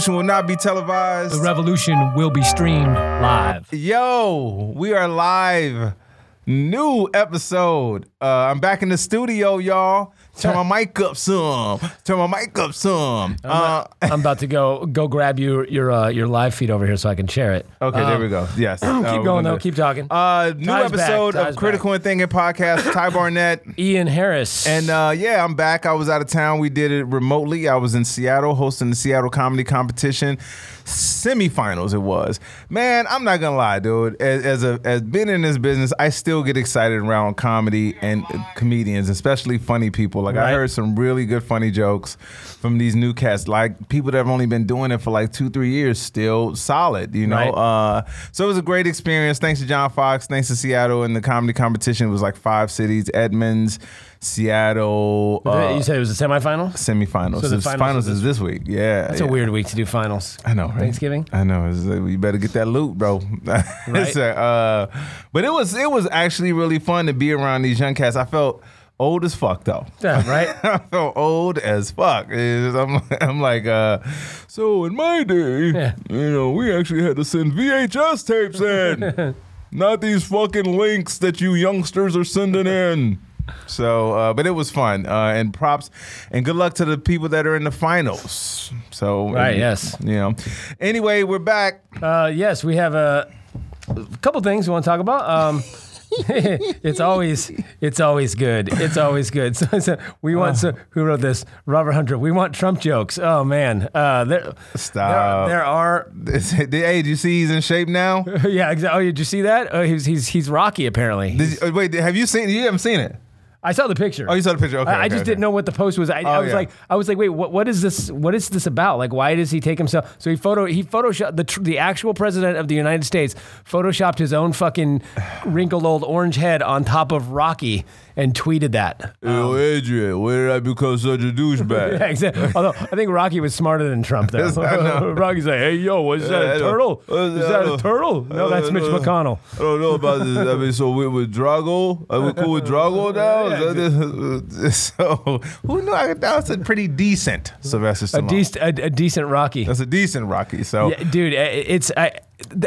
Revolution will not be televised. The revolution will be streamed live. Yo, we are live. New episode. Uh, I'm back in the studio, y'all. Turn my mic up some. Turn my mic up some. Uh, I'm about to go go grab your your uh, your live feed over here so I can share it. okay, there we go. Yes. Uh, Keep we're going though. Keep talking. Uh, new Ty's episode of Critical and Thinking podcast. Ty Barnett. Ian Harris. And uh, yeah, I'm back. I was out of town. We did it remotely. I was in Seattle hosting the Seattle Comedy Competition semifinals. It was man. I'm not gonna lie, dude. As, as a as being in this business, I still get excited around comedy and comedians, especially funny people. Like I heard some really good funny jokes from these new cats, like people that have only been doing it for like two, three years, still solid. You know. Right. Uh, so it was a great experience. Thanks to John Fox. Thanks to Seattle and the comedy competition. It was like five cities: Edmonds, Seattle. Uh, you said it was a semifinal. semifinals. So the finals finals is is this week. Yeah, It's yeah. a weird week to do finals. I know, right? Thanksgiving? I know. Like, you better get that loot, bro. It's, uh, but it was it was actually really fun to be around these young cats. I felt old as fuck though. Yeah, right. I felt old as fuck. I'm, I'm like, uh, so in my day, Yeah. you know, we actually had to send VHS tapes in, not these fucking links that you youngsters are sending in. So, uh, but it was fun, uh, and props, and good luck to the people that are in the finals. So, Right, yes. you know. Anyway, we're back. Uh, yes, we have a, a couple things we want to talk about. Um, it's always it's always good. It's always good. So, so we want. So who wrote this? Robert Hunter. We want Trump jokes. Oh man. Uh, there, Stop. There, there are. Hey, do you see he's in shape now? Yeah. Exactly. Oh, did you see that? Oh, he's he's he's Rocky apparently. Did you, wait, have you seen? You haven't seen it? I saw the picture. Oh, you saw the picture. Okay, I, I okay, just okay. didn't know what the post was. I, oh, I Oh, was yeah. like, I was like, wait, what, what is this? What is this about? Like, why does he take himself? So he photo he photoshopped the tr- the actual president of the United States photoshopped his own fucking wrinkled old orange head on top of Rocky and tweeted that. Yo, Adrian, where did I become such a douchebag? Yeah, exactly. Although I think Rocky was smarter than Trump, though. Rocky's like, "Hey, yo, was that I a know. turtle? Is that a turtle? No, that's Mitch McConnell." I don't know about this. I mean, so we with Drago, are we cool with Drago now? Is that? So who knew? I, that was a pretty decent Sylvester A, Stallone. dec- a, a decent Rocky. That's a decent Rocky. So Yeah, dude, uh, it's I.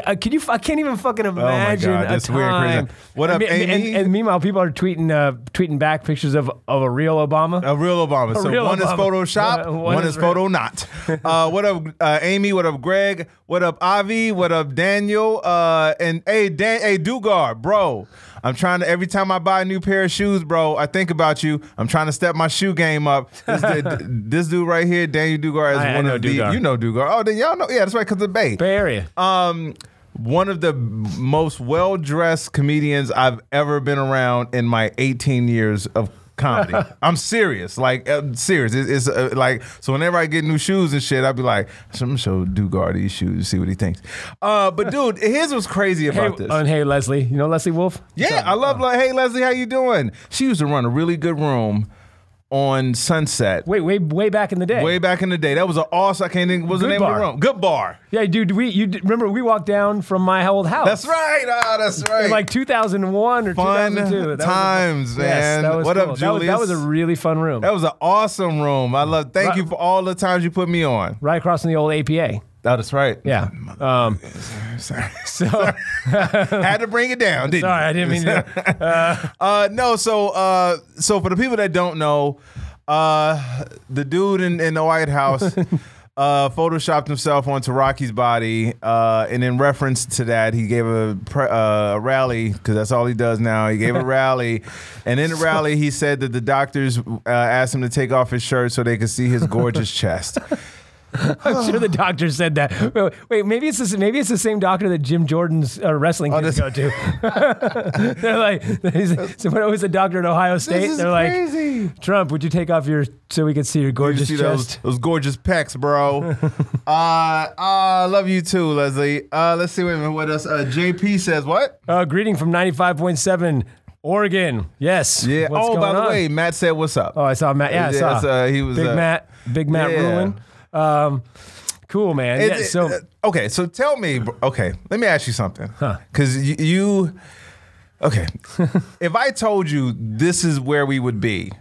uh, Can you? I can't even fucking imagine Oh God, a that's weird, time. What up, I mean, and- Amy? And, and meanwhile, people are tweeting, uh, tweeting back pictures of of a real Obama. A real Obama. so real one is Photoshop, Uh, one, one is is photo not. Uh, what up, uh, Amy? What up, Greg? What up, Avi? What up, Daniel? Uh, and hey, Dan, hey, Dugar, bro. I'm trying to every time I buy a new pair of shoes, bro. I think about you. I'm trying to step my shoe game up. This, this dude right here, Daniel Dugar, is I- I one know of the. Dugar. You know Dugar. Oh, then y'all know. Yeah, that's right, cause of the Bay. Bay Area. Um, one of the most well dressed comedians I've ever been around in my 18 years of comedy. I'm serious, like uh, serious. It- it's uh, like so. Whenever I get new shoes and shit, I'd be like, "I'm gonna show Dugar these shoes, and see what he thinks." Uh, but dude, his was crazy Hey, about this. and hey, Leslie. You know Leslie Wolf? Yeah, I love like, hey Leslie, how you doing? She used to run a really good room on Sunset. Wait, way way back in the day. Way back in the day, that was an awesome. I can't think. What was the name bar. of the room? Good bar. yeah, dude. We you d- remember we walked down from my old house. That's right. Ah, that's right. In like 2001 or Fun 2002. That was times, Yes, man. that was What up, cool. That was, that was a really fun room. That was an awesome room. I love. Thank Right. you for all the times you put me on. right across from the old APA. Oh, that's right. Yeah. Um, Sorry. so Had to bring it down, didn't sorry, you? I didn't mean to. Uh, no. So, uh, so for the people that don't know, uh, the dude in, in the White House. Uh, photoshopped himself onto Rocky's body, uh, and in reference to that, he gave a, pre- uh, a rally because that's all he does now. He gave a rally, and in the rally, he said that the doctors uh, asked him to take off his shirt so they could see his gorgeous chest. I'm sure the doctor said that. Wait, wait, maybe it's the, maybe it's the same doctor that Jim Jordan's uh, wrestling kids go this- to. They're like, he's, so when I was a doctor at Ohio State, they're like, crazy. Trump, would you take off your so we could see your You gorgeous see chest? those gorgeous pecs, bro. uh, uh, love you too, Leslie. Uh, let's see wait a minute, what else. Uh, JP says what? Uh, greeting from 95.7 Oregon. Yes. Yeah. What's oh, by the on? way, Matt said what's up. Oh, I saw Matt. Yeah, I Yeah, saw. uh, he was, Big uh, Matt. Big Matt yeah. Ruin. Um, cool, man. It- yeah, it- so uh, okay, so tell me. Okay, let me ask you something. Because you, you, okay, if I told you this is where we would be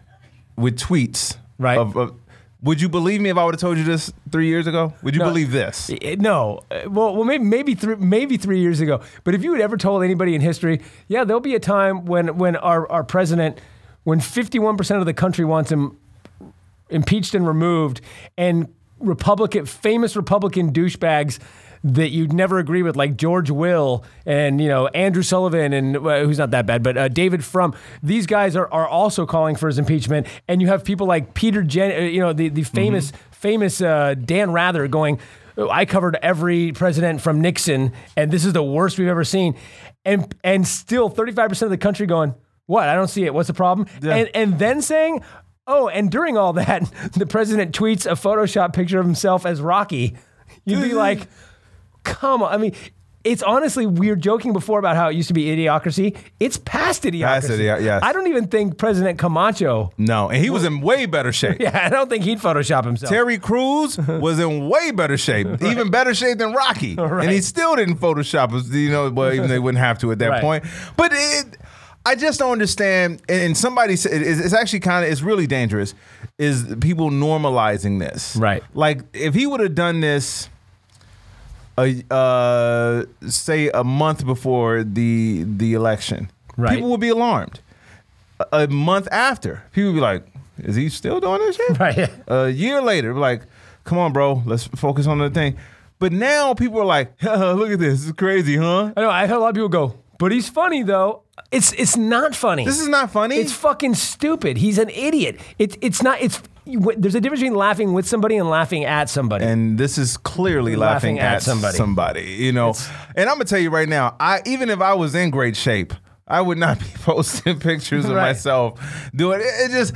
with tweets, Right. Of, of, Would you believe me if I would have told you this three years ago? Would you No. believe this? No, Uh, well, well, maybe maybe three, maybe three years ago. But if you had ever told anybody in history, yeah, there'll be a time when when our our president, when fifty one percent of the country wants him impeached and removed, and Republican famous Republican douchebags that you'd never agree with, like George Will and you know Andrew Sullivan and uh, who's not that bad, but uh, David Frum. These guys are, are also calling for his impeachment, and you have people like Peter Jen, uh, you know the the famous famous uh, Dan Rather going. "Oh, I covered every president from Nixon, and this is the worst we've ever seen, and and still 35 percent of the country going, what? I don't see it. What's the problem? And and then saying, oh, and during all that, the president tweets a Photoshop picture of himself as Rocky. You'd be like, come on. I mean, it's honestly we were joking before about how it used to be idiocracy. It's past idiocracy. Past idio- yes. I don't even think President Camacho. No, and he was in way better shape. Yeah, I don't think he'd Photoshop himself. Terry Crews was in way better shape, even better shape than Rocky, and he still didn't Photoshop us. You know, well, even they wouldn't have to at that Right. point. But it, I just don't understand. And somebody said it's it's actually kind of it's really dangerous. Is people normalizing this? Right. Like if he would have done this. A, uh, say a month before the the election, Right. people would be alarmed. A, a month after, people would be like, "Is he still doing this shit?" Right. A year later, like, come on, bro, let's focus on the thing. But now people are like, look at this, it's crazy, huh? I know. I heard a lot of people go, but he's funny though. It's it's not funny. This is not funny. It's fucking stupid. He's an idiot. It's it's not. It's there's a difference between laughing with somebody and laughing at somebody. and this is clearly laughing, Laughing at, at somebody. somebody. you know. and I'm gonna tell you right now, I even if I was in great shape, I would not be posting pictures of Right. myself doing it. It just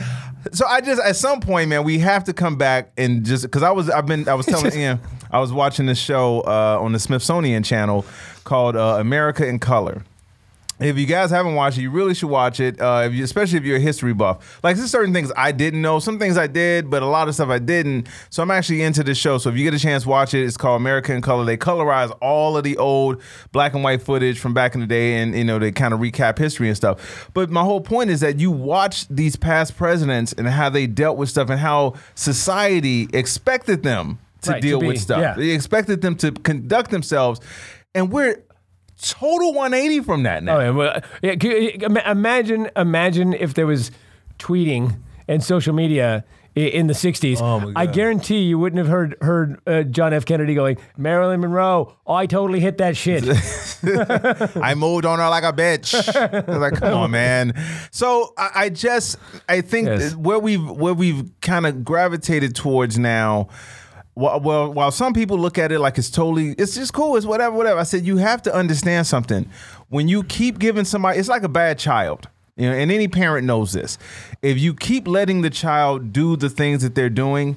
so I just at some point, man, we have to come back and just because I was I've been I was telling Ian I was watching this show uh, on the Smithsonian Channel called uh, America in Color. If you guys haven't watched it, you really should watch it. Uh, if you, especially if you're a history buff. Like there's certain things I didn't know, some things I did, but a lot of stuff I didn't. So I'm actually into this show. So if you get a chance, watch it. It's called America in Color. They colorize all of the old black and white footage from back in the day, and you know they kind of recap history and stuff. But my whole point is that you watch these past presidents and how they dealt with stuff, and how society expected them to Right, to deal be, with stuff. yeah. They expected them to conduct themselves, and we're total 180 from that now. Oh, yeah, well, yeah, imagine, imagine if there was tweeting and social media in the '60s. Oh, I guarantee you wouldn't have heard heard uh, John F. Kennedy going, "Marilyn Monroe, oh, I totally hit that shit." I moved on her like a bitch. I was like, come on, man. So I, I just I think Yes. where we've where we've kind of gravitated towards now. Well, well, while some people look at it like it's totally, it's just cool, it's whatever, whatever. I said you have to understand something. When you keep giving somebody, it's like a bad child. You know, and any parent knows this. If you keep letting the child do the things that they're doing,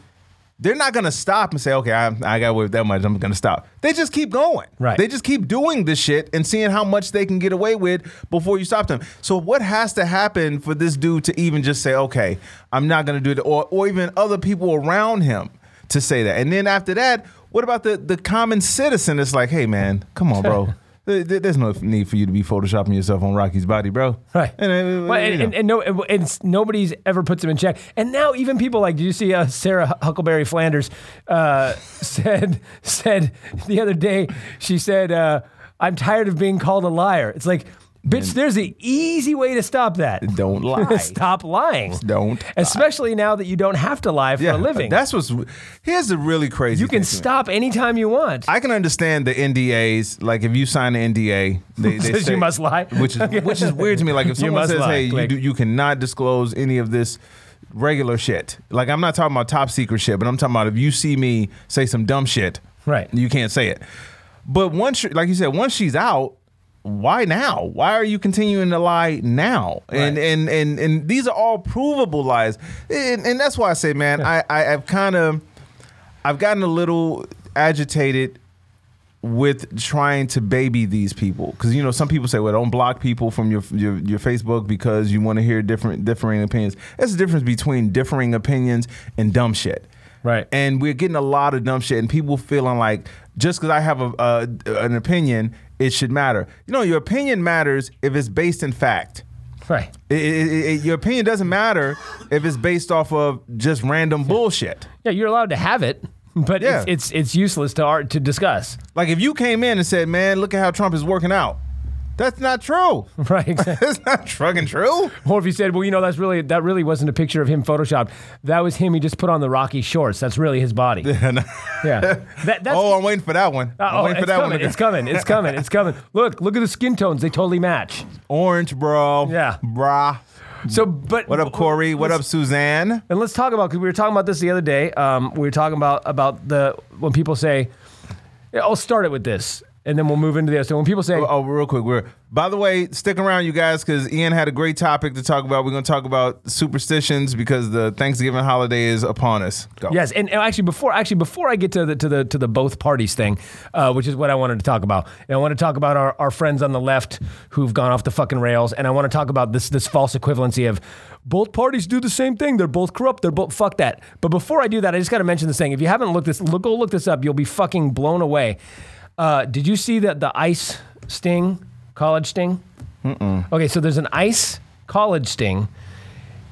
they're not gonna stop and say, "Okay, I, I got away with that much. I'm gonna stop." They just keep going. Right. They just keep doing this shit and seeing how much they can get away with before you stop them. So what has to happen for this dude to even just say, "Okay, I'm not gonna do it," or or even other people around him to say that? And then after that, what about the the common citizen? It's like, "Hey, man, come on, bro." There- there- There's no need for you to be photoshopping yourself on Rocky's body, bro. Right. And, uh, Well, you and, know. and, and no, and nobody's ever puts him in check. And now even people like, did you see uh, Sarah Huckleberry Flanders uh, said said the other day? She said, uh, "I'm tired of being called a liar." It's like, bitch, there's an easy way to stop that. Don't lie. Stop lying. Don't lie. Especially now that you don't have to lie for a living. That's what's. Here's the really crazy. you can stop anytime you want. I can understand the NDAs. Like if you sign an NDA, they, they Says say, you must lie. which is which is weird to me. Like if someone says, lie. "Hey, you, do, you cannot disclose any of this regular shit," like I'm not talking about top secret shit, but I'm talking about if you see me say some dumb shit, Right. You can't say it. But once, like you said, once she's out. Why now? Why are you continuing to lie now? And Right. and and and these are all provable lies, and, and that's why I say, man, I, I I've kind of I've gotten a little agitated with trying to baby these people because you know some people say well don't block people from your your, your facebook because you want to hear different differing opinions that's the difference between differing opinions and dumb shit Right. and we're getting a lot of dumb shit and people feeling like just because i have a, an opinion it should matter you know your opinion matters if it's based in fact right. it, it, it- your opinion doesn't matter if it's based off of just random bullshit Yeah, you're allowed to have it, but Yeah. it's, it's it's useless to art to discuss. Like if you came in and said, "Man, look at how Trump is working out," that's not true. Right. Exactly. That's not fucking true. or if you said, well, you know, that's really that really wasn't a picture of him photoshopped. That was him. He just put on the Rocky shorts. That's really his body. Yeah. That, that's, oh, I'm waiting for that one. Uh, I'm oh, waiting for that coming, one. it's coming. It's coming. It's coming. Look, look at the skin tones. They totally match. Orange, bro. Yeah. brah. So, but What up, Corey? What up, Suzanne? And let's talk about because we were talking about this the other day. Um, we were talking about about the when people say, "I'll start it with this," and then we'll move into the other. So when people say, Oh, real quick. We're by the way, stick around, you guys, because Ian had a great topic to talk about. We're going to talk about superstitions because the Thanksgiving holiday is upon us. Go. Yes, and, and actually before actually before I get to the to the to the both parties thing, uh, which is what I wanted to talk about, and I want to talk about our, our friends on the left who've gone off the fucking rails, and I want to talk about this this false equivalency of both parties do the same thing. They're both corrupt. They're both fuck that. But before I do that, I just got to mention this thing. If you haven't looked this, look, go look this up. You'll be fucking blown away. Uh, did you see that the ice sting college sting? Okay, so there's an ice college sting.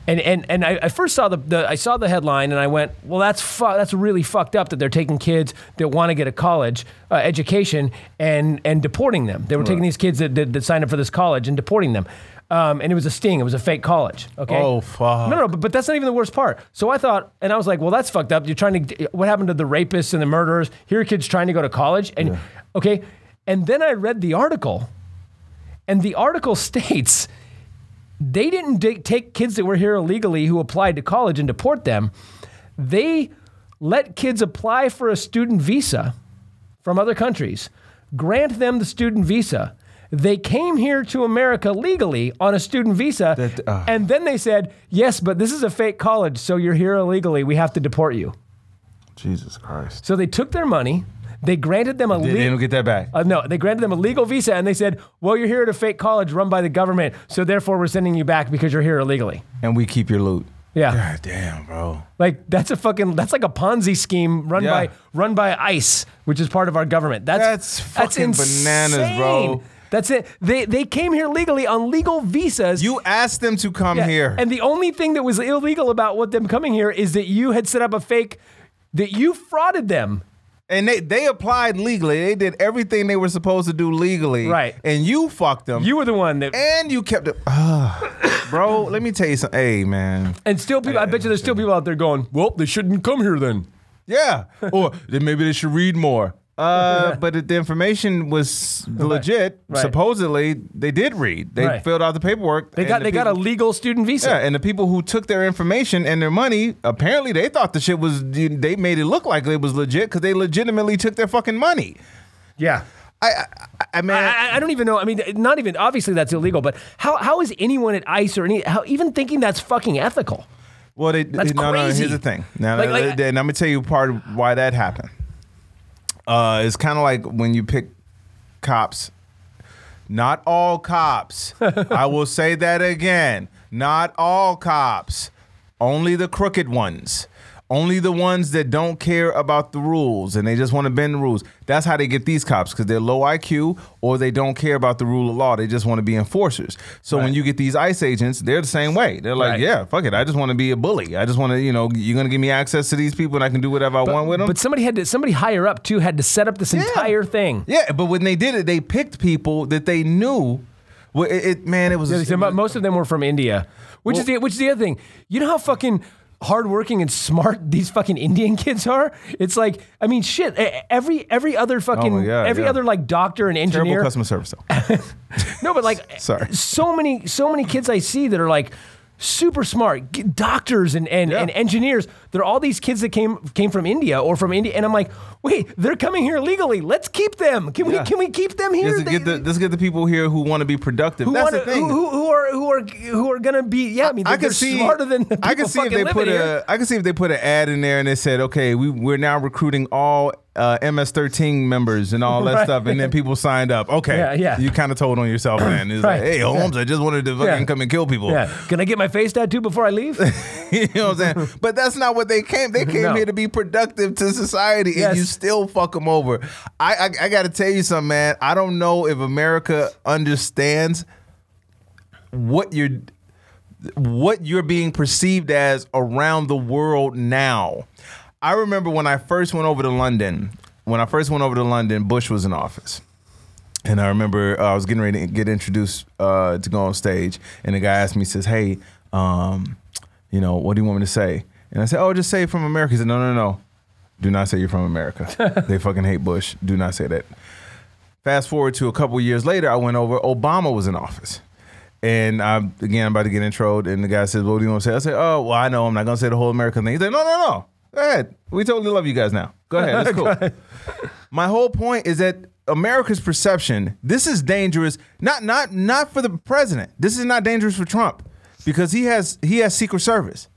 And and and I, I first saw the, the I saw the headline and I went, well, that's fu- that's really fucked up that they're taking kids that want to get a college uh, education and and deporting them. They were taking these kids that, that, that signed up for this college and deporting them. Um, and it was a sting. It was a fake college. Okay. Oh, fuck. No, no, but, but that's not even the worst part. So I thought, and I was like, well, that's fucked up. You're trying to. What happened to the rapists and the murderers? Here are kids trying to go to college, and okay. And then I read the article, and the article states they didn't da- take kids that were here illegally who applied to college and deport them. They let kids apply for a student visa from other countries, grant them the student visa. They came here to America legally on a student visa, That- uh. and then they said, "Yes, but this is a fake college, so you're here illegally. We have to deport you." Jesus Christ. So they took their money, they granted them a They le- didn't get that back. uh, no, they granted them a legal visa, and they said, "Well, you're here at a fake college run by the government, so therefore we're sending you back because you're here illegally." and we keep your loot. Yeah, God damn, bro. like that's a fucking that's like a Ponzi scheme run Yeah. by run by ICE, which is part of our government. That's That's fucking bananas, bro. That's it. They they came here legally on legal visas. You asked them to come Yeah, here. And the only thing that was illegal about what them coming here is that you had set up a fake that you frauded them. And they, they applied legally. They did everything they were supposed to do legally. Right. And you fucked them. You were the one that and you kept it. Ah, bro, let me tell you something. Hey, man. and still people I bet you there's still people out there going, "Well, they shouldn't come here then." Yeah. or then maybe they should read more. Uh, but the information was legit. Right. Supposedly, they did read. They Right. filled out the paperwork. They got the they got a legal student visa. Yeah, and the people who took their information and their money, apparently they thought the shit was. They made it look like it was legit because they legitimately took their fucking money. yeah. I, I, I mean, I, I- I don't even know. I mean, not even obviously that's illegal, but how, how is anyone at ICE or any how, even thinking that's fucking ethical? Well, they, That's no, no. crazy. Here's the thing. Now, Like- let- like- and I'm gonna tell you part of why that happened. Uh, it's kind of like when you pick cops. Not all cops. I will say that again. Not all cops. Only the crooked ones. Only the ones that don't care about the rules and they just want to bend the rules. That's how they get these cops because they're low IQ or they don't care about the rule of law. They just want to be enforcers. So when you get these ICE agents, they're the same way. They're like, Right. yeah, fuck it. I just want to be a bully. I just want to, you know, you're going to give me access to these people and I can do whatever I want with them. But somebody had to somebody higher up too had to set up this entire thing. yeah, but when they did it, they picked people that they knew. Well, it, it man, it was. Yeah, it was- most of them were from India, which is the which is the other thing. You know how fucking hardworking and smart these fucking Indian kids are. It's like I mean, shit. Every every other oh fucking Oh, yeah, every yeah. other like doctor and engineer. terrible customer service though. No, but like Sorry. so many so many kids I see that are like super smart g- doctors and, and, Yeah. and engineers they're all these kids that came came from India or from India and I'm like wait they're coming here legally let's keep them can Yeah. we can we keep them here Let's They- get the let's get the people here who want to be productive. who, That's wanna, the thing. who, who are who are who are gonna be yeah I mean I they're can see. smarter than the I can see if they put here. a. I can see if they put an ad in there and they said, "Okay, we we're now recruiting all uh, MS13 members and all that Right. stuff," and then people signed up. Okay, Yeah, yeah. You kind of told on yourself, man. It's Right. like, "Hey, Holmes, I just wanted to fucking Yeah. come and kill people." yeah can I get my face tattooed before I leave you know what I'm saying? But that's not what they came. They came No. here to be productive to society, Yes. and you still fuck them over. I, I I got to tell you something, man. I don't know if America understands what you're what you're being perceived as around the world now. I remember when I first went over to London. When I first went over to London, Bush was in office. And I remember uh, I was getting ready to get introduced uh, to go on stage, and the guy asked me, says, "Hey, um, you know, what do you want me to say?" And I said, "Oh, just say from America." He said, "No, no, no, do not say you're from America. they fucking hate Bush. Do not say that." Fast forward to a couple years later, I went over. Obama was in office, and I'm again I'm about to get introed, and the guy says, "What do you want to say?" I said, "Oh, well, I know I'm not gonna say the whole American thing." He said, "No, no, no, go ahead. We totally love you guys now. Go ahead. It's cool." My whole point is that America's perception. This is dangerous. Not not not for the president. This is not dangerous for Trump because he has he has Secret Service.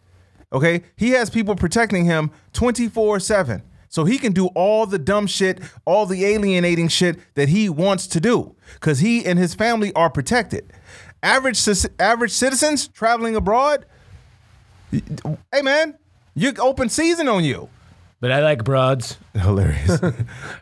Okay, he has people protecting him twenty four seven. So he can do all the dumb shit, all the alienating shit that he wants to do, because he and his family are protected. Average average citizens traveling abroad, hey man, you open season on you. But I like broads. Hilarious. but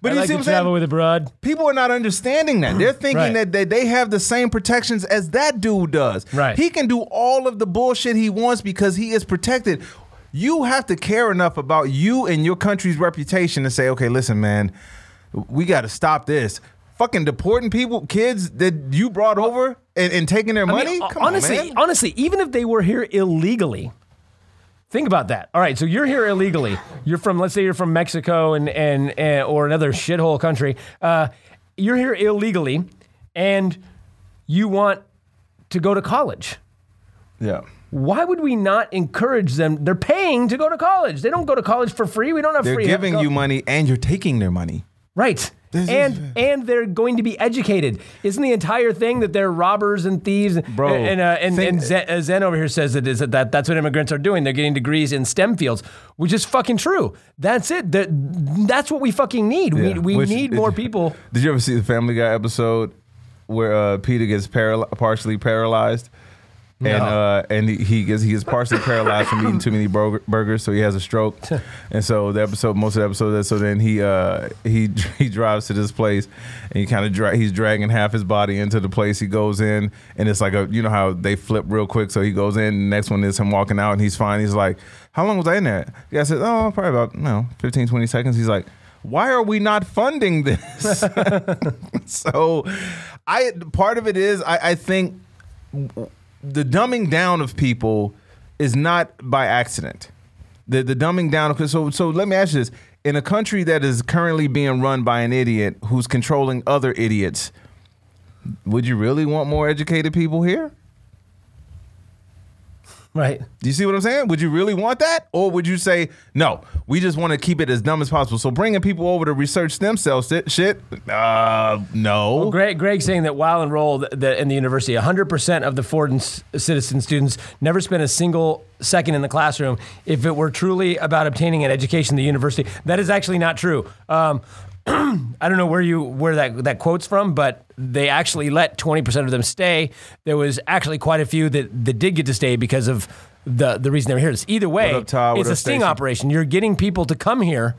I you like see to what I'm travel saying? with a broad. People are not understanding that. They're thinking Right. that, that they have the same protections as that dude does. Right. He can do all of the bullshit he wants because he is protected. You have to care enough about you and your country's reputation to say, okay, listen, man, we got to stop this. Fucking deporting people, kids that you brought over and, and taking their I money. mean, Come honestly, on, man. honestly, even if they were here illegally, think about that. All right, so you're here illegally. You're from, let's say, you're from Mexico and and, and or another shithole country. Uh, you're here illegally, and you want to go to college. Yeah. Why would we not encourage them? They're paying to go to college. They don't go to college for free. We don't have They're free. giving you money and you're taking their money. Right. This is- and and they're going to be educated. Isn't the entire thing that they're robbers and thieves? Bro, and uh, and, think- and Zen, uh, Zen over here says that is that, that that's what immigrants are doing. They're getting degrees in STEM fields, which is fucking true. That's it. That, that's what we fucking need. Yeah. We we Which- need more people. Did you ever see the Family Guy episode where uh, Peter gets paral- partially paralyzed? And No. uh, and he- he gets he gets partially paralyzed from eating too many burger, burgers, so he has a stroke. and so the episode, most of the episode, is so then he uh, he he drives to this place, and he kind of dra- he's dragging half his body into the place. He goes in, and it's like a you know how they flip real quick. So he goes in. The next one is him walking out, and he's fine. He's like, "How long was I in there?" The guy said, "Oh, probably about you know 15, 20 seconds." He's like. Why are we not funding this? so, I part of it is I, I think the dumbing down of people is not by accident. The the dumbing down of so so let me ask you this: in a country that is currently being run by an idiot who's controlling other idiots, would you really want more educated people here? Right. Do you see what I'm saying? Would you really want that? Or would you say, no, we just want to keep it as dumb as possible? So bringing people over to research stem cell shit, shit uh, no. Greg, Greg saying that while enrolled the, in the university, 100% of the Ford and C- Citizen students never spent a single second in the classroom. If it were truly about obtaining an education at the university, that is actually not true. Um, I don't know where you where that that quote's from, but they actually let 20% of them stay. There was actually quite a few that, that did get to stay because of the the reason they were here. It's either way, up? It's up, a sting Stacey? operation. You're getting people to come here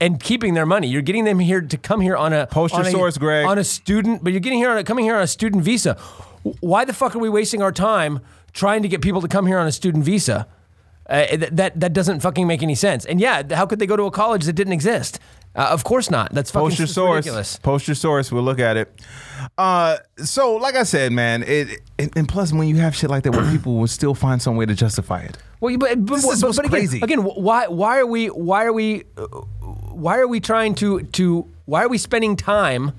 and keeping their money. You're getting them here to come here on a Post your on a- source, Greg. On a student, but you're getting here on a, coming here on a student visa. Why the fuck are we wasting our time trying to get people to come here on a student visa? Uh, th- that that doesn't fucking make any sense. And yeah, how could they go to a college that didn't exist? Uh, of course not. That's fucking Post your source. ridiculous. Post your source. We'll look at it. Uh, so, like I said, man, it, and, and plus when you have shit like that, where people will still find some way to justify it. Well, you- but, but, This is but, what's but again, crazy. again, why why are we why are we uh, why are we trying to to why are we spending time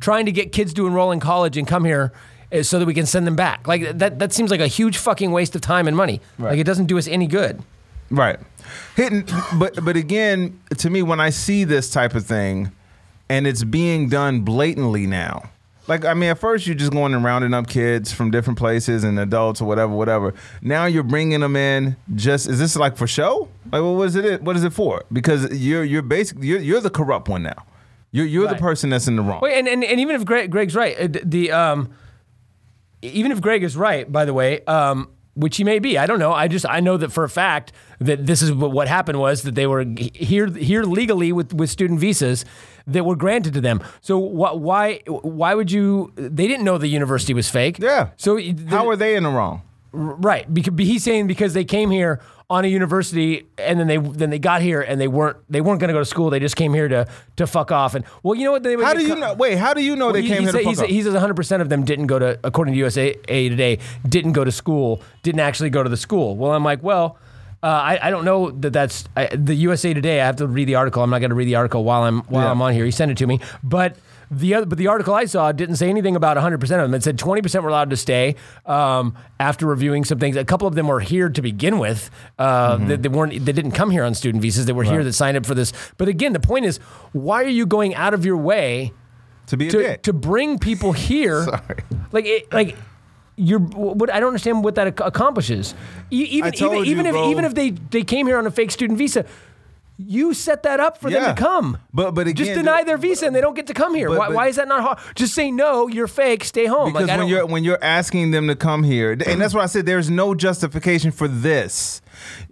trying to get kids to enroll in college and come here uh, so that we can send them back? Like that that seems like a huge fucking waste of time and money. Like it doesn't do us any good. Right. Hitting, but but again, to me, when I see this type of thing, and it's being done blatantly now. Like I mean, at first you're just going and rounding up kids from different places and adults or whatever, whatever. Now you're bringing them in. Just is this like for show? Like what was it? What is it for? Because you're you're basically you're, you're the corrupt one now. You're you're Right. the person that's in the wrong. Wait, and, and, and even if Greg, Greg's right, uh, the um, even if Greg is right, by the way, um, which he may be, I don't know. I just I know that for a fact that this is what, happened was that they were here here legally with, with student visas that were granted to them. So wh- why why would you? They didn't know the university was fake. Yeah. So the- How are they in the wrong? Right, because he's saying because they came here on a university, and then they then they got here and they weren't they weren't going to go to school. They just came here to to fuck off. And well, you know what? They would How do you co- know? Wait, how do you know they he, came he here said, to he, fuck he says 100% of them didn't go to, according to USA Today, didn't go to school, didn't actually go to the school. Well, I'm like, well, uh, I, I don't know that that's I, the USA Today. I have to read the article. I'm not going to read the article while I'm while Yeah. I'm on here. He sent it to me, but. The other, but the article I saw didn't say anything about 100% of them. It said 20% were allowed to stay um, after reviewing some things. A couple of them were here to begin with. Uh, Mm-hmm. they, they weren't. They didn't come here on student visas. They were here that signed up for this. But again, the point is, why are you going out of your way to be a to, to bring people here. Sorry. Like it, like you're what I don't understand what that accomplishes. Even even even if bro. even if they they came here on a fake student visa. You set that up for Yeah. them to come. But- but just deny their visa and they don't get to come here. But- why, but- why is that not hard? Just say no. You're fake. Stay home. Because like, I when don't- you're when you're asking them to come here, and that's why I said there's no justification for this.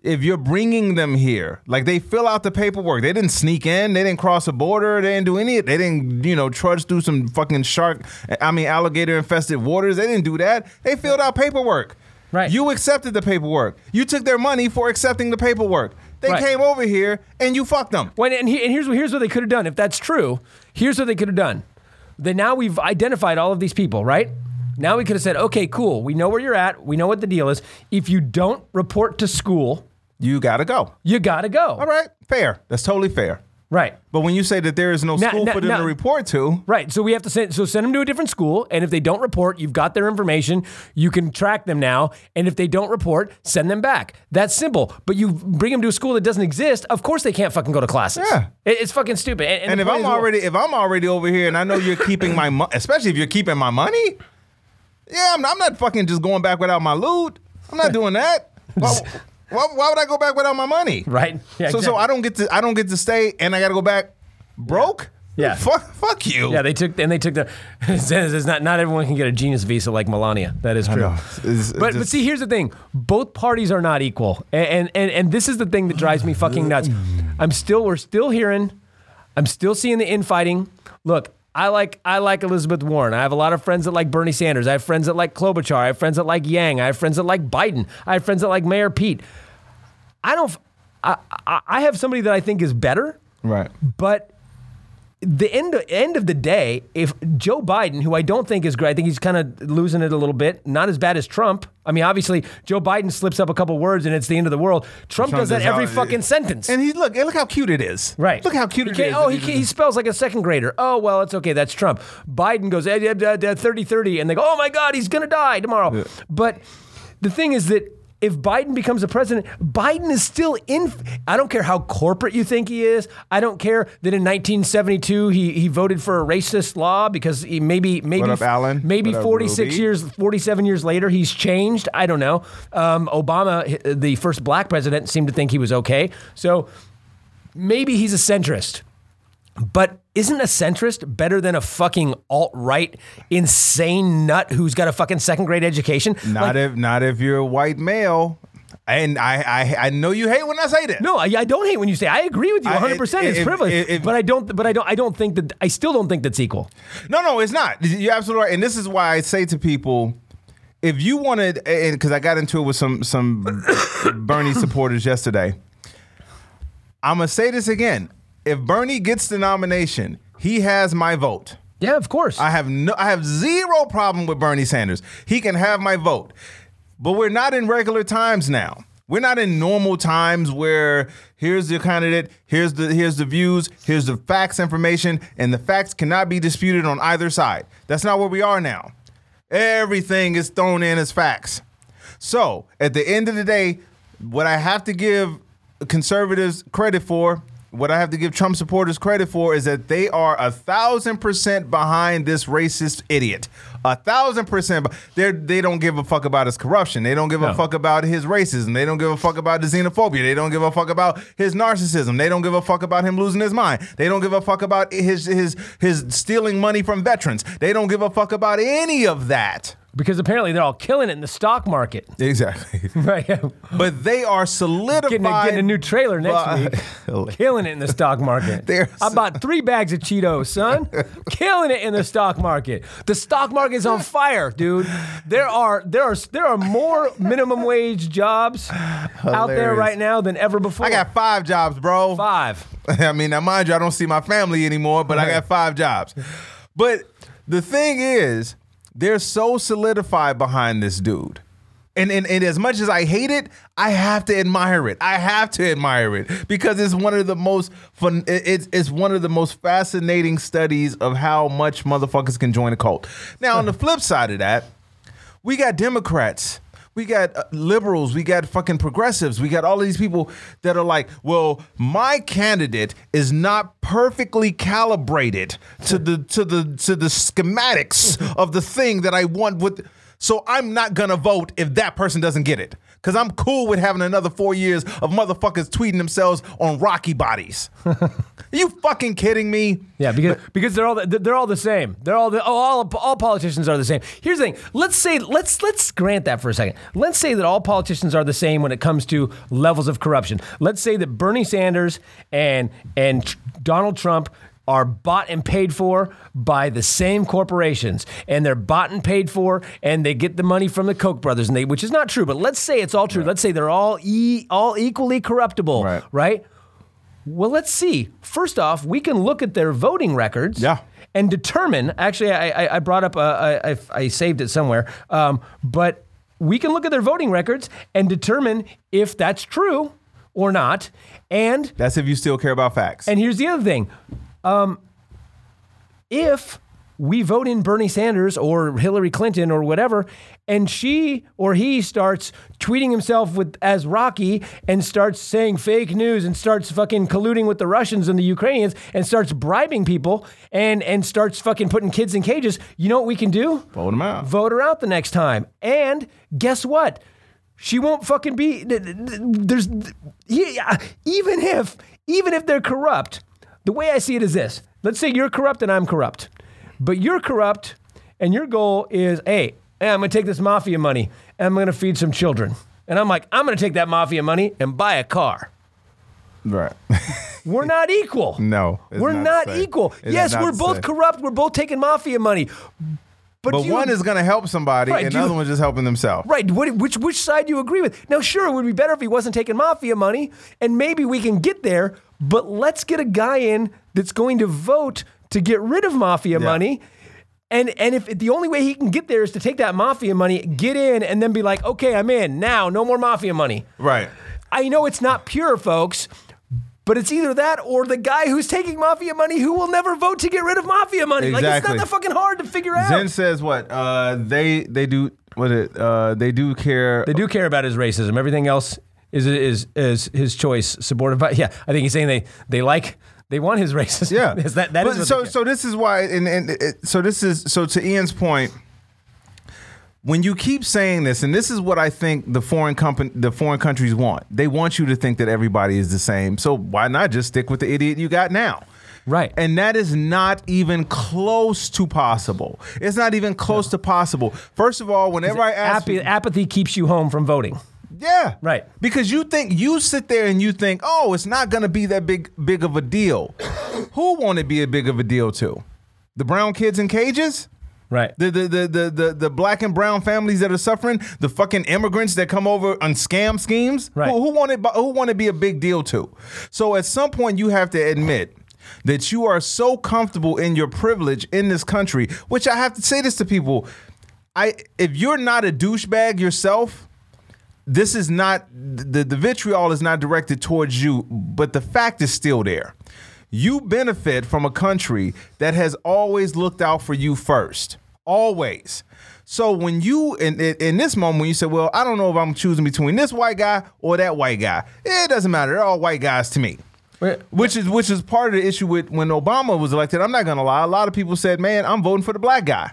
If you're bringing them here, like they fill out the paperwork, they didn't sneak in, they didn't cross a border, they didn't do any, they didn't you know trudge through some fucking shark, I mean alligator infested waters. They didn't do that. They filled out paperwork. Right. You accepted the paperwork. You took their money for accepting the paperwork. They Right. came over here and you fucked them. When, and, he, and here's what here's what they could have done. If that's true, here's what they could have done. Then now we've identified all of these people, right? Now we could have said, okay, cool. We know where you're at. We know what the deal is. If you don't report to school, You gotta go. you gotta go. All right, fair. That's totally fair. Right. But when you say that there is no Now- school now- for them now- to report to, Right. So we have to send so send them to a different school, and if they don't report, you've got their information. You can track them now, and if they don't report, send them back. That's simple. But you bring them to a school that doesn't exist. Of course, they can't fucking go to classes. Yeah. It- it's fucking stupid. And, And the if point I'm is, already if I'm already over here and I know you're keeping my money, especially if you're keeping my money, yeah, I'm, I'm not fucking just going back without my loot. I'm not doing that. Why, why, why would I go back without my money? right? Yeah. so so. I don't get to I don't get to stay and I got to go back broke. Yeah. Fuck fuck you. Yeah, they took and they took the. It's not not everyone can get a genius visa like Melania. That is true. It's- But but see, here's the thing: both parties are not equal, and and and this is the thing that drives me fucking nuts. I'm still we're still hearing, I'm still seeing the infighting. Look. I like I like Elizabeth Warren. I have a lot of friends that like Bernie Sanders. I have friends that like Klobuchar. I have friends that like Yang. I have friends that like Biden. I have friends that like Mayor Pete. I don't. I, I I have somebody that I think is better, right. but the end end of the day, if Joe Biden, who I don't think is great, I think he's kind of losing it a little bit. Not as bad as Trump. I mean, obviously, Joe Biden slips up a couple words and it's the end of the world. Trump, Trump does that every fucking sentence. And he look look how cute it is. Right. Look how cute it. Oh, he, he spells like a second grader. Oh, well, it's okay. That's Trump. Biden goes eh, eh, eh, 30 30, and they go, oh my God, he's going to die tomorrow. But the thing is that if Biden becomes a president, Biden is still in. I don't care how corporate you think he is. I don't care that in 1972 he, he voted for a racist law because he maybe maybe up, Alan? maybe What 46 Ruby? years 47 years later he's changed. I don't know. Um, Obama, the first black president, seemed to think he was okay. So maybe he's a centrist. But isn't a centrist better than a fucking alt right insane nut who's got a fucking second grade education? Not Like, if not if you're a white male. And I, I I know you hate when I say this. no, I, I don't hate when you say I agree with you 100. percent It's privilege, but I don't. But I don't. I don't think that. I still don't think that's equal. No, no, it's not. You're absolutely right. And this is why I say to people, if you wanted, and because I got into it with some some Bernie supporters yesterday, I'm gonna say this again. If Bernie gets the nomination, he has my vote. Yeah, of course. I have no, I have zero problem with Bernie Sanders. He can have my vote, but we're not in regular times now. We're not in normal times where here's the candidate, here's the here's the views, here's the facts information, and the facts cannot be disputed on either side. That's not where we are now. Everything is thrown in as facts. So at the end of the day, what I have to give conservatives credit for, what I have to give Trump supporters credit for, is that they are a thousand percent behind this racist idiot. A thousand percent. They they don't give a fuck about his corruption. They don't give No. a fuck about his racism. They don't give a fuck about his xenophobia. They don't give a fuck about his narcissism. They don't give a fuck about him losing his mind. They don't give a fuck about his his his stealing money from veterans. They don't give a fuck about any of that. Because apparently they're all killing it in the stock market. Exactly. Right. But they are solidified. Getting a, getting a new trailer next by- week. Killing it in the stock market. I bought three bags of Cheetos, son. Killing it in the stock market. The stock market is on fire, dude. There are there are there are more minimum wage jobs out there right now than ever before. I got five jobs, bro. five. I mean, now mind you, I don't see my family anymore, but I got five jobs. But the thing is, they're so solidified behind this dude. And, and, and as much as I hate it, I have to admire it. I have to admire it because it's one of the most fun. It's it's one of the most fascinating studies of how much motherfuckers can join a cult. Now, on the flip side of that, we got Democrats. We got uh, liberals. We got fucking progressives. We got all of these people that are like, well, my candidate is not perfectly calibrated to the to the to the schematics of the thing that I want with. So I'm not gonna vote if that person doesn't get it. Cause I'm cool with having another four years of motherfuckers tweeting themselves on Rocky bodies. Are you fucking kidding me? Yeah, because because they're all the, they're all the same. They're all the oh, all all politicians are the same. Here's the thing. Let's say let's let's grant that for a second. Let's say that all politicians are the same when it comes to levels of corruption. Let's say that Bernie Sanders and and Donald Trump are bought and paid for by the same corporations and they're bought and paid for and they get the money from the Koch brothers and they which is not true but let's say it's all true let's say they're all e, all equally corruptible Right. right well, let's see. First off, we can look at their voting records. Yeah. And determine. Actually, I, I, I brought up. Uh, I, I, I saved it somewhere. Um, but we can look at their voting records and determine if that's true or not. And That's if you still care about facts. and here's the other thing. Um, if we vote in Bernie Sanders or Hillary Clinton or whatever, and she or he starts tweeting himself with as Rocky and starts saying fake news and starts fucking colluding with the Russians and the Ukrainians and starts bribing people and and starts fucking putting kids in cages, you know what we can do? Vote them out. Vote her out the next time. And guess what? She won't fucking be. There's yeah, even if even if they're corrupt. The way I see it is this: Let's say you're corrupt and I'm corrupt, but you're corrupt, and your goal is, hey, hey, I'm gonna take this mafia money and I'm gonna feed some children. And I'm like, I'm gonna take that mafia money and buy a car. right. We're not equal. No, we're not not, equal. Yes, not we're both same. corrupt. We're both taking mafia money. But, But you- one is going to help somebody, Right, and the other one's just helping themselves. Right. What, which which side do you agree with? Now, sure, it would be better if he wasn't taking mafia money, and maybe we can get there. But let's get a guy in that's going to vote to get rid of mafia Yeah. money. And and if the only way he can get there is to take that mafia money, get in, and then be like, okay, I'm in now. No more mafia money. Right. I know it's not pure, folks. But it's either that or the guy who's taking mafia money who will never vote to get rid of mafia money. Like it's not that fucking hard to figure out. Zen says what? Uh, they they do what it uh, they do care. They do care about his racism. Everything else is is is his choice, supported by. Yeah, I think he's saying they they like they want his racism. Yeah, Yes, that that is so so. This is why, and, and it, so this is so to Ian's point. When you keep saying this, and this is what I think the foreign company, the foreign countries want. They want you to think that everybody is the same. So why not just stick with the idiot you got now? Right. And that is not even close to possible. It's not even close to possible. First of all, whenever I ask, Apathy, apathy keeps you home from voting. Yeah, Right. because you think you sit there and you think, oh, it's not going to be that big big of a deal. Who won't it be a big of a deal to? The brown kids in cages? Right. The, the, the, the, the, the black and brown families that are suffering, the fucking immigrants that come over on scam schemes, Right. who, who want it, who want to be a big deal to? So at some point, you have to admit that you are so comfortable in your privilege in this country, which I have to say this to people. I if you're not a douchebag yourself, this is not the the vitriol is not directed towards you, but the fact is still there. You benefit from a country that has always looked out for you first, always. So when you in in, in this moment when you say, "Well, I don't know if I'm choosing between this white guy or that white guy," it doesn't matter. They're all white guys to me. Which is which is part of the issue with when Obama was elected. I'm not gonna lie. A lot of people said, "Man, I'm voting for the black guy."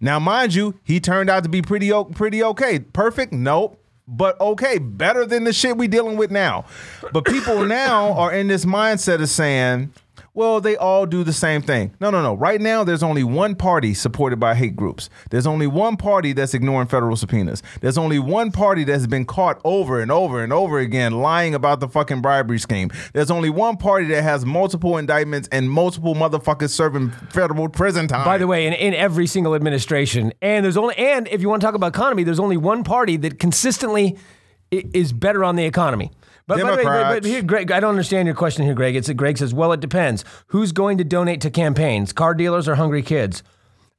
Now, mind you, he turned out to be pretty pretty okay. Perfect? Nope. But okay, better than the shit we dealing with now. But people now are in this mindset of saying, well, they all do the same thing. No, no, no. Right now, there's only one party supported by hate groups. There's only one party that's ignoring federal subpoenas. There's only one party that's been caught over and over and over again lying about the fucking bribery scheme. There's only one party that has multiple indictments and multiple motherfuckers serving federal prison time. By the way, in, in every single administration, and there's only, and if you want to talk about economy, there's only one party that consistently is better on the economy. But, by the way, but, but here, Greg, I don't understand your question here, Greg. It's that Greg says, well, it depends. Who's going to donate to campaigns? Car dealers or hungry kids?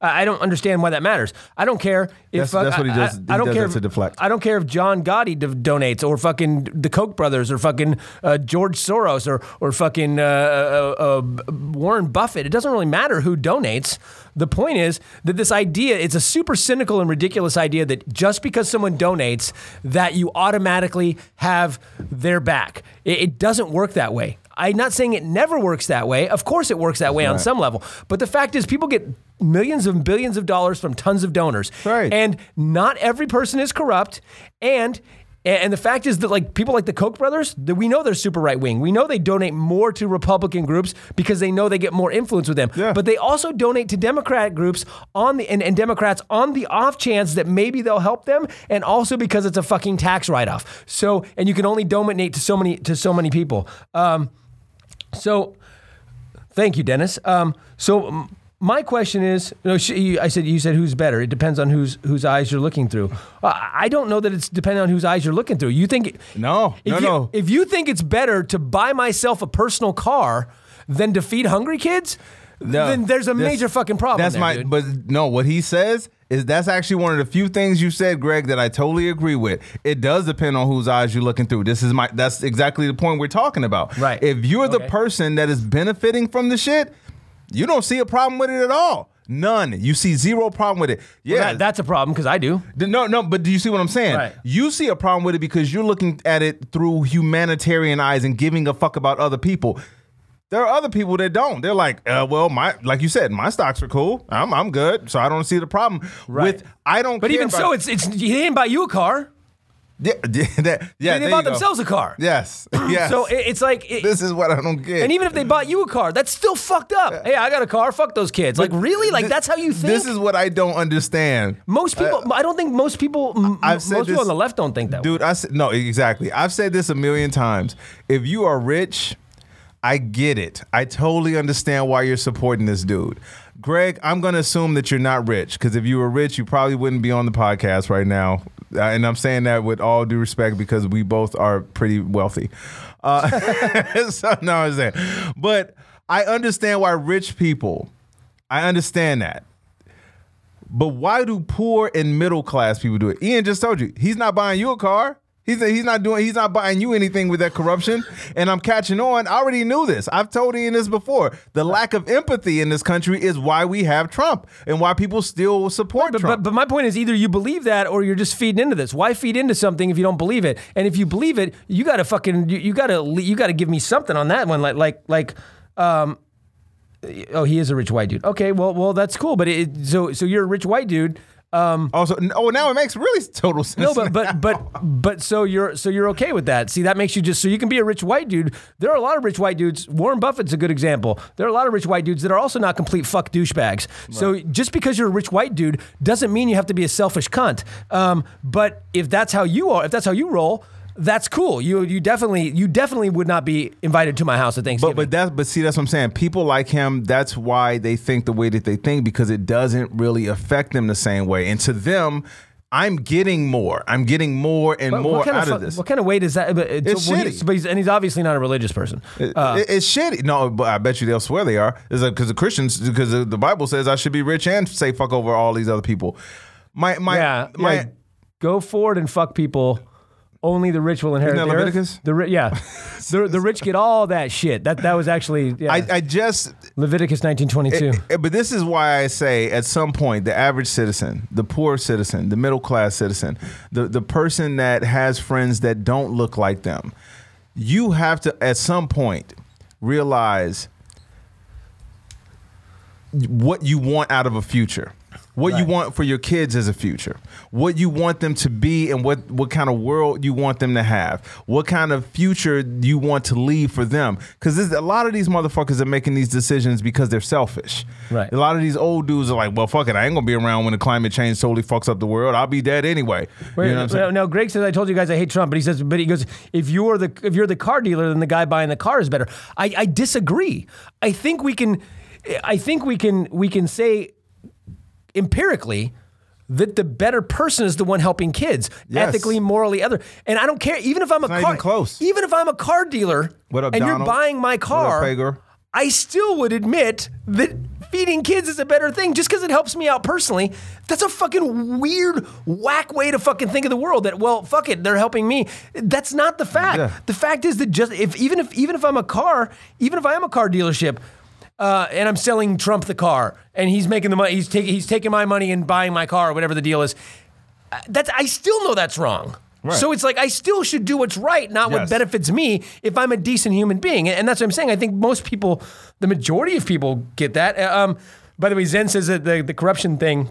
I don't understand why that matters. I don't care if That's- that's what he does- I, he I don't does care that to deflect. I don't care if John Gotti do- donates or fucking the Koch brothers or fucking uh, George Soros or or fucking uh, uh, uh, Warren Buffett. It doesn't really matter who donates. The point is that this idea, it's a super cynical and ridiculous idea that just because someone donates, that you automatically have their back. It, it doesn't work that way. I'm not saying it never works that way. Of course, it works that way on some level. But the fact is, people get millions and billions of dollars from tons of donors. Right. And not every person is corrupt. And and the fact is that like people like the Koch brothers, that we know they're super right wing. We know they donate more to Republican groups because they know they get more influence with them. Yeah. But they also donate to Democratic groups on the and, and Democrats on the off chance that maybe they'll help them, and also because it's a fucking tax write off. So and you can only donate to so many to so many people. Um, so, thank you, Dennis. Um, so, my question is, no, sh- you- I said you said who's better. It depends on whose whose eyes you're looking through. Uh, I don't know that it's depending on whose eyes you're looking through. You think No, if no, you, no. If you think it's better to buy myself a personal car than to feed hungry kids, No, then there's a major fucking problem. That's there, my. dude. But no, what he says is that's actually one of the few things you said, Greg, that I totally agree with. It does depend on whose eyes you're looking through. This is my. That's exactly the point we're talking about. Right. If you're the person that is benefiting from the shit, you don't see a problem with it at all. None. You see zero problem with it. Yeah. That- that's a problem because I do. No, no, but do you see what I'm saying? Right. You see a problem with it because you're looking at it through humanitarian eyes and giving a fuck about other people. There are other people that don't. They're like, uh, well, my like you said, my stocks are cool. I'm I'm good, so I don't see the problem Right. with. I don't. But even so, it's it's he didn't buy you a car. yeah, yeah, that, yeah. they bought themselves a car. Yes, yes. So it, it's like it, this is what I don't get. And even if they bought you a car, that's still fucked up. Hey, I got a car. Fuck those kids. Like really? Like that's how you think? This is what I don't understand. most people. I don't think most people. m- most people this- on the left don't think that. way. Dude, I said no, exactly. I've said this a million times. If you are rich, I get it. I totally understand why you're supporting this dude. Greg, I'm going to assume that you're not rich because if you were rich, you probably wouldn't be on the podcast right now. Uh, and I'm saying that with all due respect because we both are pretty wealthy. Uh, so, no, I'm saying. But I understand why rich people, I understand that. But why do poor and middle class people do it? Ian just told you he's not buying you a car. He's he's not doing he's not buying you anything with that corruption. And I'm catching on. I already knew this. I've told Ian this before. The lack of empathy in this country is why we have Trump and why people still support But, Trump. but but my point is either you believe that or you're just feeding into this. Why feed into something if you don't believe it? And if you believe it, you got to fucking you, you got to you got to give me something on that one. Like like like um. Oh, he is a rich white dude. Okay, well, well, that's cool. But it, so, so you're a rich white dude. Um, also, oh, now it makes really total sense. no, but but but but so you're so you're okay with that. See, that makes you just so you can be a rich white dude. There are a lot of rich white dudes. Warren Buffett's a good example. There are a lot of rich white dudes that are also not complete fuck douchebags. So just because you're a rich white dude doesn't mean you have to be a selfish cunt. Um, but if that's how you are, if that's how you roll, that's cool. You you definitely you definitely would not be invited to my house at Thanksgiving. But but that's but see that's what I'm saying. People like him. That's why they think the way that they think because it doesn't really affect them the same way. And to them, I'm getting more. I'm getting more and What- more what kind out of, of this. What kind of way does that? But it's, well, shitty. but he's, and he's obviously not a religious person. Uh, it- it's shitty. No, but I bet you they'll swear they are. Is because the Christians because the the Bible says I should be rich and say fuck over all these other people. My my yeah, my. yeah. Go forward and fuck people. Only the rich will inherit Isn't that the earth. Leviticus? The ri- yeah, the, the rich get all that shit. That that was actually yeah. I, I just Leviticus nineteen twenty two. Eh, But this is why I say at some point the average citizen, the poor citizen, the middle class citizen, the, the person that has friends that don't look like them, you have to at some point realize what you want out of a future. What you want for your kids as a future, what you want them to be, and what what kind of world you want them to have, what kind of future you want to leave for them. Because a lot of these motherfuckers are making these decisions because they're selfish. Right. A lot of these old dudes are like, well, fuck it, I ain't gonna be around when the climate change totally fucks up the world. I'll be dead anyway. Wait, you know what I'm saying? now, now Greg says I told you guys I hate Trump, but he says, but he goes, if you're the if you're the car dealer, then the guy buying the car is better. I, I disagree. I think we can, I think we can we can say empirically that the better person is the one helping kids Yes. ethically, morally, other. And I don't care even if I'm a not car even close. even if I'm a car dealer What up, and you're buying my car, I still would admit that feeding kids is a better thing just because it helps me out personally. That's a fucking weird, whack way to fucking think of the world. That well, fuck it, they're helping me. That's not the fact. Yeah. The fact is that just if even if even if I'm a car, even if I am a car dealership. Uh, and I'm selling Trump the car, and he's making the money. He's taking he's taking my money and buying my car, or whatever the deal is. Uh, That's I still know that's wrong. Right. So it's like I still should do what's right, not what benefits me if I'm a decent human being. And that's what I'm saying. I think most people, the majority of people get that. Uh, Um, by the way, Zen says that the, the corruption thing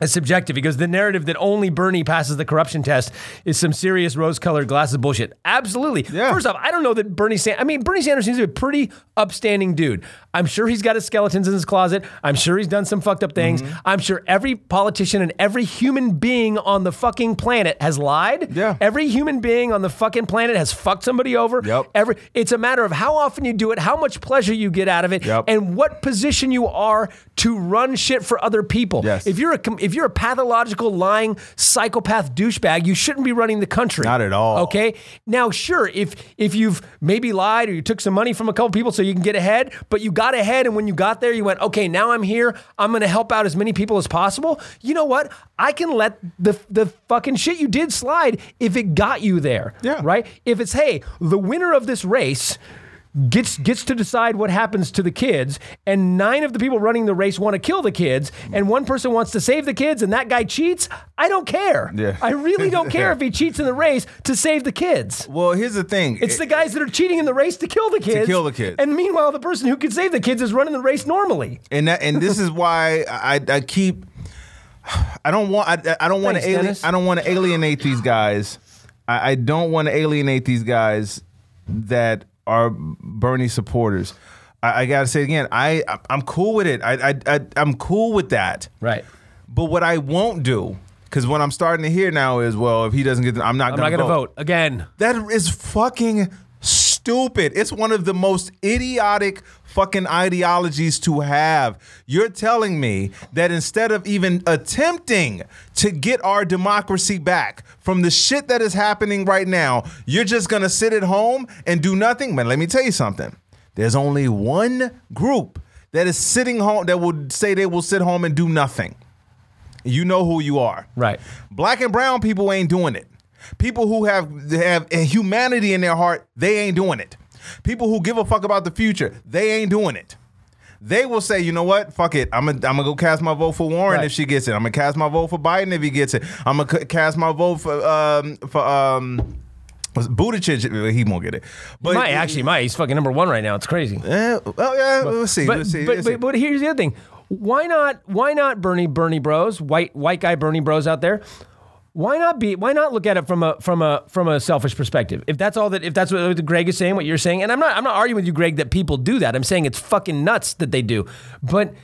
is subjective because the narrative that only Bernie passes the corruption test is some serious rose-colored glasses bullshit. Absolutely. Yeah. First off, I don't know that Bernie Sanders. I mean, Bernie Sanders seems to be a pretty upstanding dude. I'm sure he's got his skeletons in his closet. I'm sure he's done some fucked up things. Mm-hmm. I'm sure every politician and every human being on the fucking planet has lied. Yeah. Every human being on the fucking planet has fucked somebody over. Yep. Every it's a matter of how often you do it, how much pleasure you get out of it, Yep. and what position you are to run shit for other people. Yes. If you're a if you're a pathological lying psychopath douchebag, you shouldn't be running the country. Not at all. Okay. Now, sure, if if you've maybe lied or you took some money from a couple people so you can get ahead, but you got ahead and when you got there, you went, okay, now I'm here. I'm going to help out as many people as possible. You know what? I can let the the fucking shit you did slide if it got you there. Yeah. Right. If it's hey, the winner of this race gets gets to decide what happens to the kids and nine of the people running the race want to kill the kids and one person wants to save the kids and that guy cheats i don't care Yeah. i really don't care if he cheats in the race to save the kids Well, here's the thing. it's the guys that are cheating in the race to kill the kids to kill the kids. and meanwhile the person who can save the kids is running the race normally and that and this is why I, I keep I don't want I, I don't want to Thanks, ali- Dennis. I don't want to alienate these guys. I, I don't want to alienate these guys that are Bernie supporters. I, I gotta say again, I I'm cool with it. I, I, I I'm cool with that. right But what I won't do, because what I'm starting to hear now is, well, if he doesn't get, the, I'm not i'm gonna not going to vote. vote again That is fucking stupid. It's one of the most idiotic fucking ideologies to have. You're telling me that instead of even attempting to get our democracy back from the shit that is happening right now, you're just gonna sit at home and do nothing? Man, let me tell you something. There's only one group that is sitting home that would say they will sit home and do nothing. You know who you are. Right. Black and brown people ain't doing it. People who have have humanity in their heart, they ain't doing it. People who give a fuck about the future, they ain't doing it. They will say, you know what? Fuck it. I'm gonna I'm gonna go cast my vote for Warren Right. if she gets it. I'm gonna cast my vote for Biden if he gets it. I'm gonna c- cast my vote for um for um was Buttigieg. He won't get it. But might actually might he's fucking number one right now it's crazy Eh, well, yeah, we'll see. But, we'll see. but, we'll see. but, but here's the other thing. Why not why not Bernie Bernie Bros, white white guy Bernie Bros out there? Why not be why not look at it from a from a from a selfish perspective? If that's all that if that's what Greg is saying, what you're saying, and I'm not I'm not arguing with you, Greg, that people do that. I'm saying it's fucking nuts that they do. But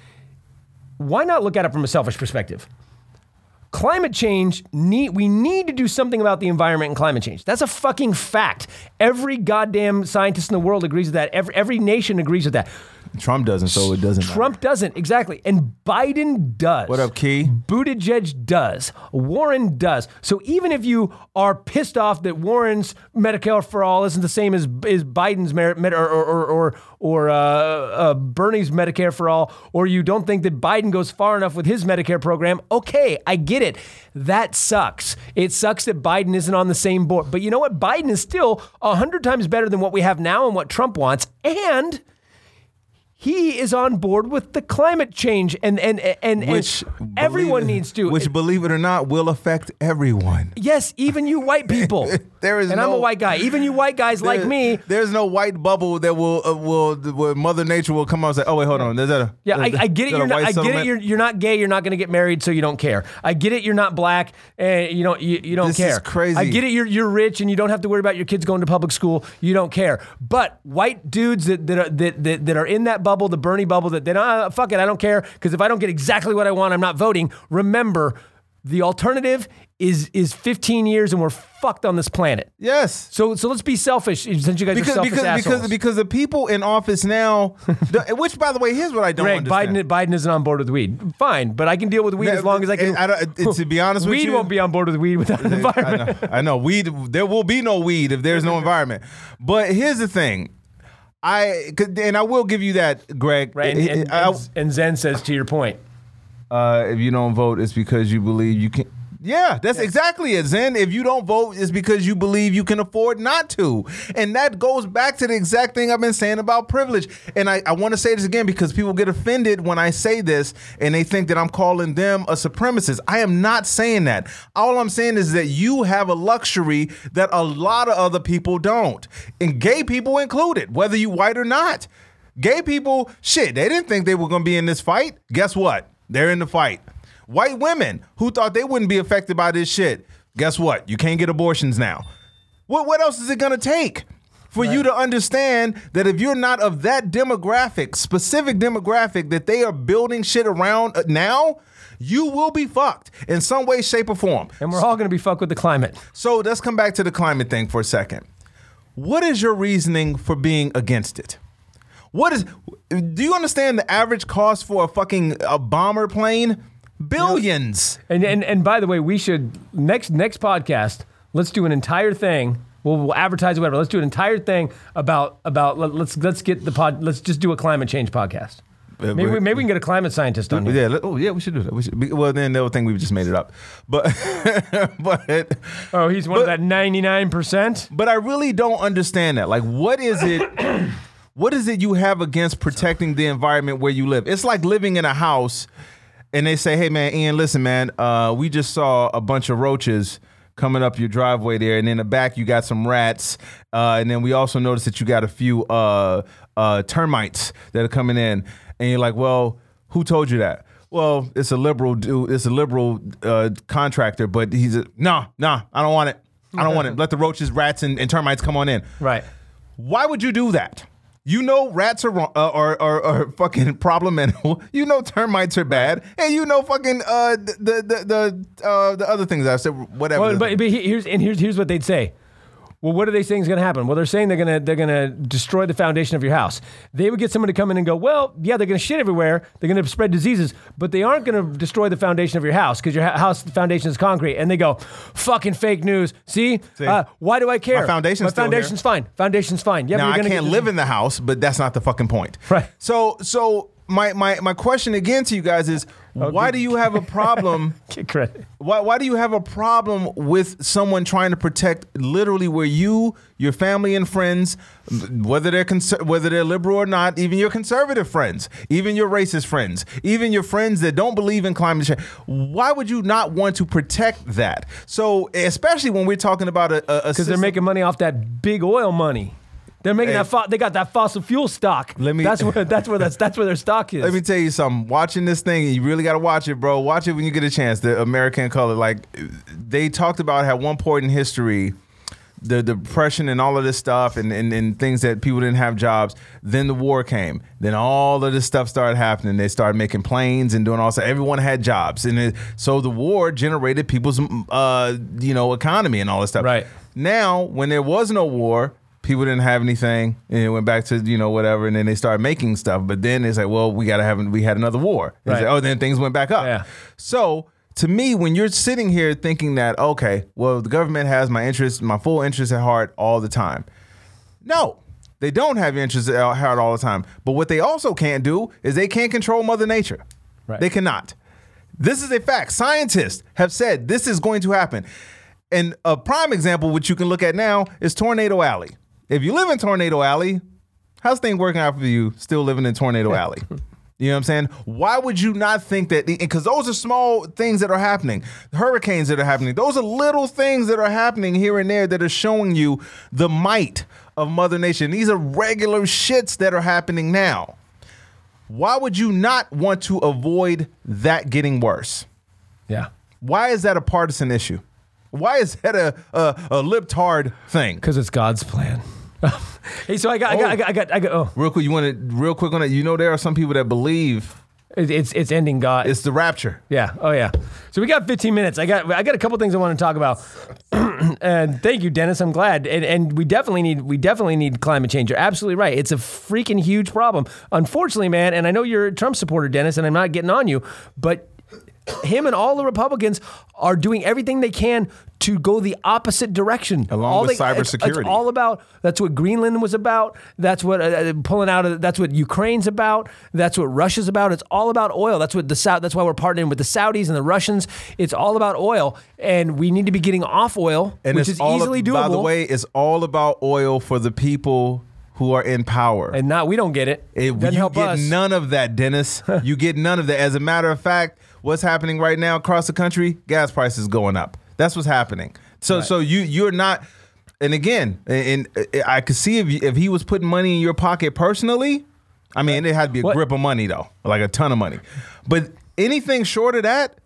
why not look at it from a selfish perspective? Climate change need we need to do something about the environment and climate change. That's a fucking fact. Every goddamn scientist in the world agrees with that. Every every nation agrees with that. Trump doesn't, so it doesn't. matter. Trump doesn't exactly, and Biden does. What up, Key? Buttigieg does. Warren does. So even if you are pissed off that Warren's Medicare for all isn't the same as, as Biden's Mer- Med- or or or or, or uh, uh, Bernie's Medicare for all, or you don't think that Biden goes far enough with his Medicare program, okay, I get it. That sucks. It sucks that Biden isn't on the same board. But you know what? Biden is still a hundred times better than what we have now and what Trump wants, and he is on board with the climate change, and and and, and Which everyone it- needs to. Which, believe it or not, will affect everyone. yes, even you white people. There is and I'm a white guy. Even you white guys like me. There's no white bubble that will uh, will where Mother Nature will come out and say, "Oh wait, hold on, there's that a Yeah, I, I get it. You're not. I get it. You're, you're not gay. You're not going to get married, so you don't care. I get it. You're not black, and you don't. You, you don't This care. is crazy. I get it. You're you're rich, and you don't have to worry about your kids going to public school. You don't care. But white dudes that that are, that, that, that are in that bubble, the Bernie bubble, that then ah, fuck it, I don't care because if I don't get exactly what I want, I'm not voting. Remember, the alternative is is 15 years, and we're fucked on this planet. Yes. So so let's be selfish. Since you guys are Because selfish because assholes. because because the people in office now, the, which by the way, here's what I don't Greg, understand. Biden, Biden isn't on board with weed. Fine, but I can deal with weed as long as I can. I don't- to be honest with weed you- won't be on board with weed without an I environment. know, I know. Weed. There will be no weed if there's no environment. But here's the thing. I and I will give you that, Greg. Right, and, and, I- and, and Zen says to your point. uh, if you don't vote, it's because you believe you can. Yeah, that's exactly it, Zen. If you don't vote, it's because you believe you can afford not to. And that goes back to the exact thing I've been saying about privilege. And I, I want to say this again because people get offended when I say this and they think that I'm calling them a supremacist. I am not saying that. All I'm saying is that you have a luxury that a lot of other people don't, and gay people included, whether you white or not. Gay people, shit, they didn't think they were going to be in this fight. Guess what? They're in the fight. White women who thought they wouldn't be affected by this shit. Guess what? You can't get abortions now. What what else is it gonna take for you to understand that if you're not of that demographic, specific demographic that they are building shit around uh, now, you will be fucked in some way, shape, or form. And we're all going to be fucked with the climate. So let's come back to the climate thing for a second. What is your reasoning for being against it? What is? Do you understand the average cost for a fucking a bomber plane? Billions. And, and and by the way, we should next next podcast. Let's do an entire thing. We'll, we'll advertise whatever. Let's do an entire thing about about let, let's let's get the pod. Let's just do a climate change podcast. Maybe we, maybe we can get a climate scientist on here. Yeah. Oh, yeah. We should do that. We should, be- well, then they'll think we just made it up. But, but, Oh, he's one of that ninety nine percent. but I really don't understand that. Like, what is it? what is it you have against protecting the environment where you live? It's like living in a house, and they say, "Hey, man, Ian, listen, man, uh, we just saw a bunch of roaches." Coming up your driveway there, and in the back you got some rats, uh, and then we also noticed that you got a few uh, uh, termites that are coming in, and you're like, "Well, who told you that?" Well, it's a liberal dude. It's a liberal uh, contractor, but he's a nah, nah. I don't want it. I don't want it. Let the roaches, rats, and, and termites come on in. Right. Why would you do that? You know rats are uh, are, are are fucking problematic. You know termites are bad, and you know fucking uh the the the uh, the other things I said whatever. Well, but, but he- here's and here's here's what they'd say. Well, what are they saying is going to happen? Well, they're saying they're going to they're going to destroy the foundation of your house. They would get someone to come in and go, well, yeah, they're going to shit everywhere. They're going to spread diseases, but they aren't going to destroy the foundation of your house because your house foundation is concrete. And they go, fucking fake news. See, See? Uh, why do I care? My foundation's My foundation's fine. Foundation's fine. Yeah, now I can't live in the house, but that's not the fucking point. Right. So so my my my question again to you guys is why do you have a problem? Get credit. Why, why do you have a problem with someone trying to protect literally where you, your family and friends, whether they're whether they're liberal or not, even your conservative friends, even your racist friends, even your friends that don't believe in climate change? Why would you not want to protect that? So, especially when we're talking about a Because they're making money off that big oil money. They're making Hey. that. Fo- they got that fossil fuel stock. Let me- That's where. That's where. That's that's where their stock is. Let me tell you something. Watching this thing, you really got to watch it, bro. Watch it when you get a chance. The American Color, like they talked about at one point in history, the depression and all of this stuff, and, and and things that people didn't have jobs. Then the war came. Then all of this stuff started happening. They started making planes and doing all stuff. Everyone had jobs, and it, so the war generated people's uh you know economy and all this stuff. Right. Now, when there was no war, people didn't have anything, and it went back to you know whatever, and then they started making stuff. But then it's like, well, we gotta have we had another war. Right. like, oh, then things went back up. Yeah. So to me, when you're sitting here thinking that, okay, well, the government has my interest, my full interest at heart all the time. No. They don't have your interest at heart all the time. But what they also can't do is they can't control Mother Nature. Right. They cannot. This is a fact. Scientists have said this is going to happen. And a prime example, which you can look at now, is Tornado Alley. If you live in Tornado Alley, How's things working out for you still living in Tornado Alley? You know what I'm saying? Why would you not think that? Because those are small things that are happening, hurricanes that are happening. Those are little things that are happening here and there that are showing you the might of Mother Nation. These are regular shits that are happening now. Why would you not want to avoid that getting worse? Yeah. Why is that a partisan issue? Why is that a a, a libtard thing? Because it's God's plan. hey, so I got, I got, oh. I got, I got, I got, oh, Real quick, you want to real quick on it. You know, there are some people that believe it- it's it's ending God. it's the rapture. Yeah. Oh yeah. So we got 15 minutes. I got I got a couple things I want to talk about. and thank you, Dennis. I'm glad. And and we definitely need we definitely need climate change. You're absolutely right. It's a freaking huge problem. Unfortunately, man, and I know you're a Trump supporter, Dennis, and I'm not getting on you, but him and all the Republicans are doing everything they can to go the opposite direction. Along all with they, it's- cybersecurity. It's all about. That's what Greenland was about. That's what uh, pulling out. Of, that's what Ukraine's about. That's what Russia's about. It's all about oil. That's what the South. That's why we're partnering with the Saudis and the Russians. It's all about oil, and we need to be getting off oil, And which it's is easily doable. by the way, it's all about oil for the people who are in power. and not we don't get it. It- Doesn't you help get us. none of that, Dennis. you get none of that. As a matter of fact, what's happening right now across the country? Gas prices going up. That's what's happening. So, so you you're not. And again, and, and I could see if you, if he was putting money in your pocket personally. I mean, it had to be a What? grip of money though, like a ton of money. But anything short of that,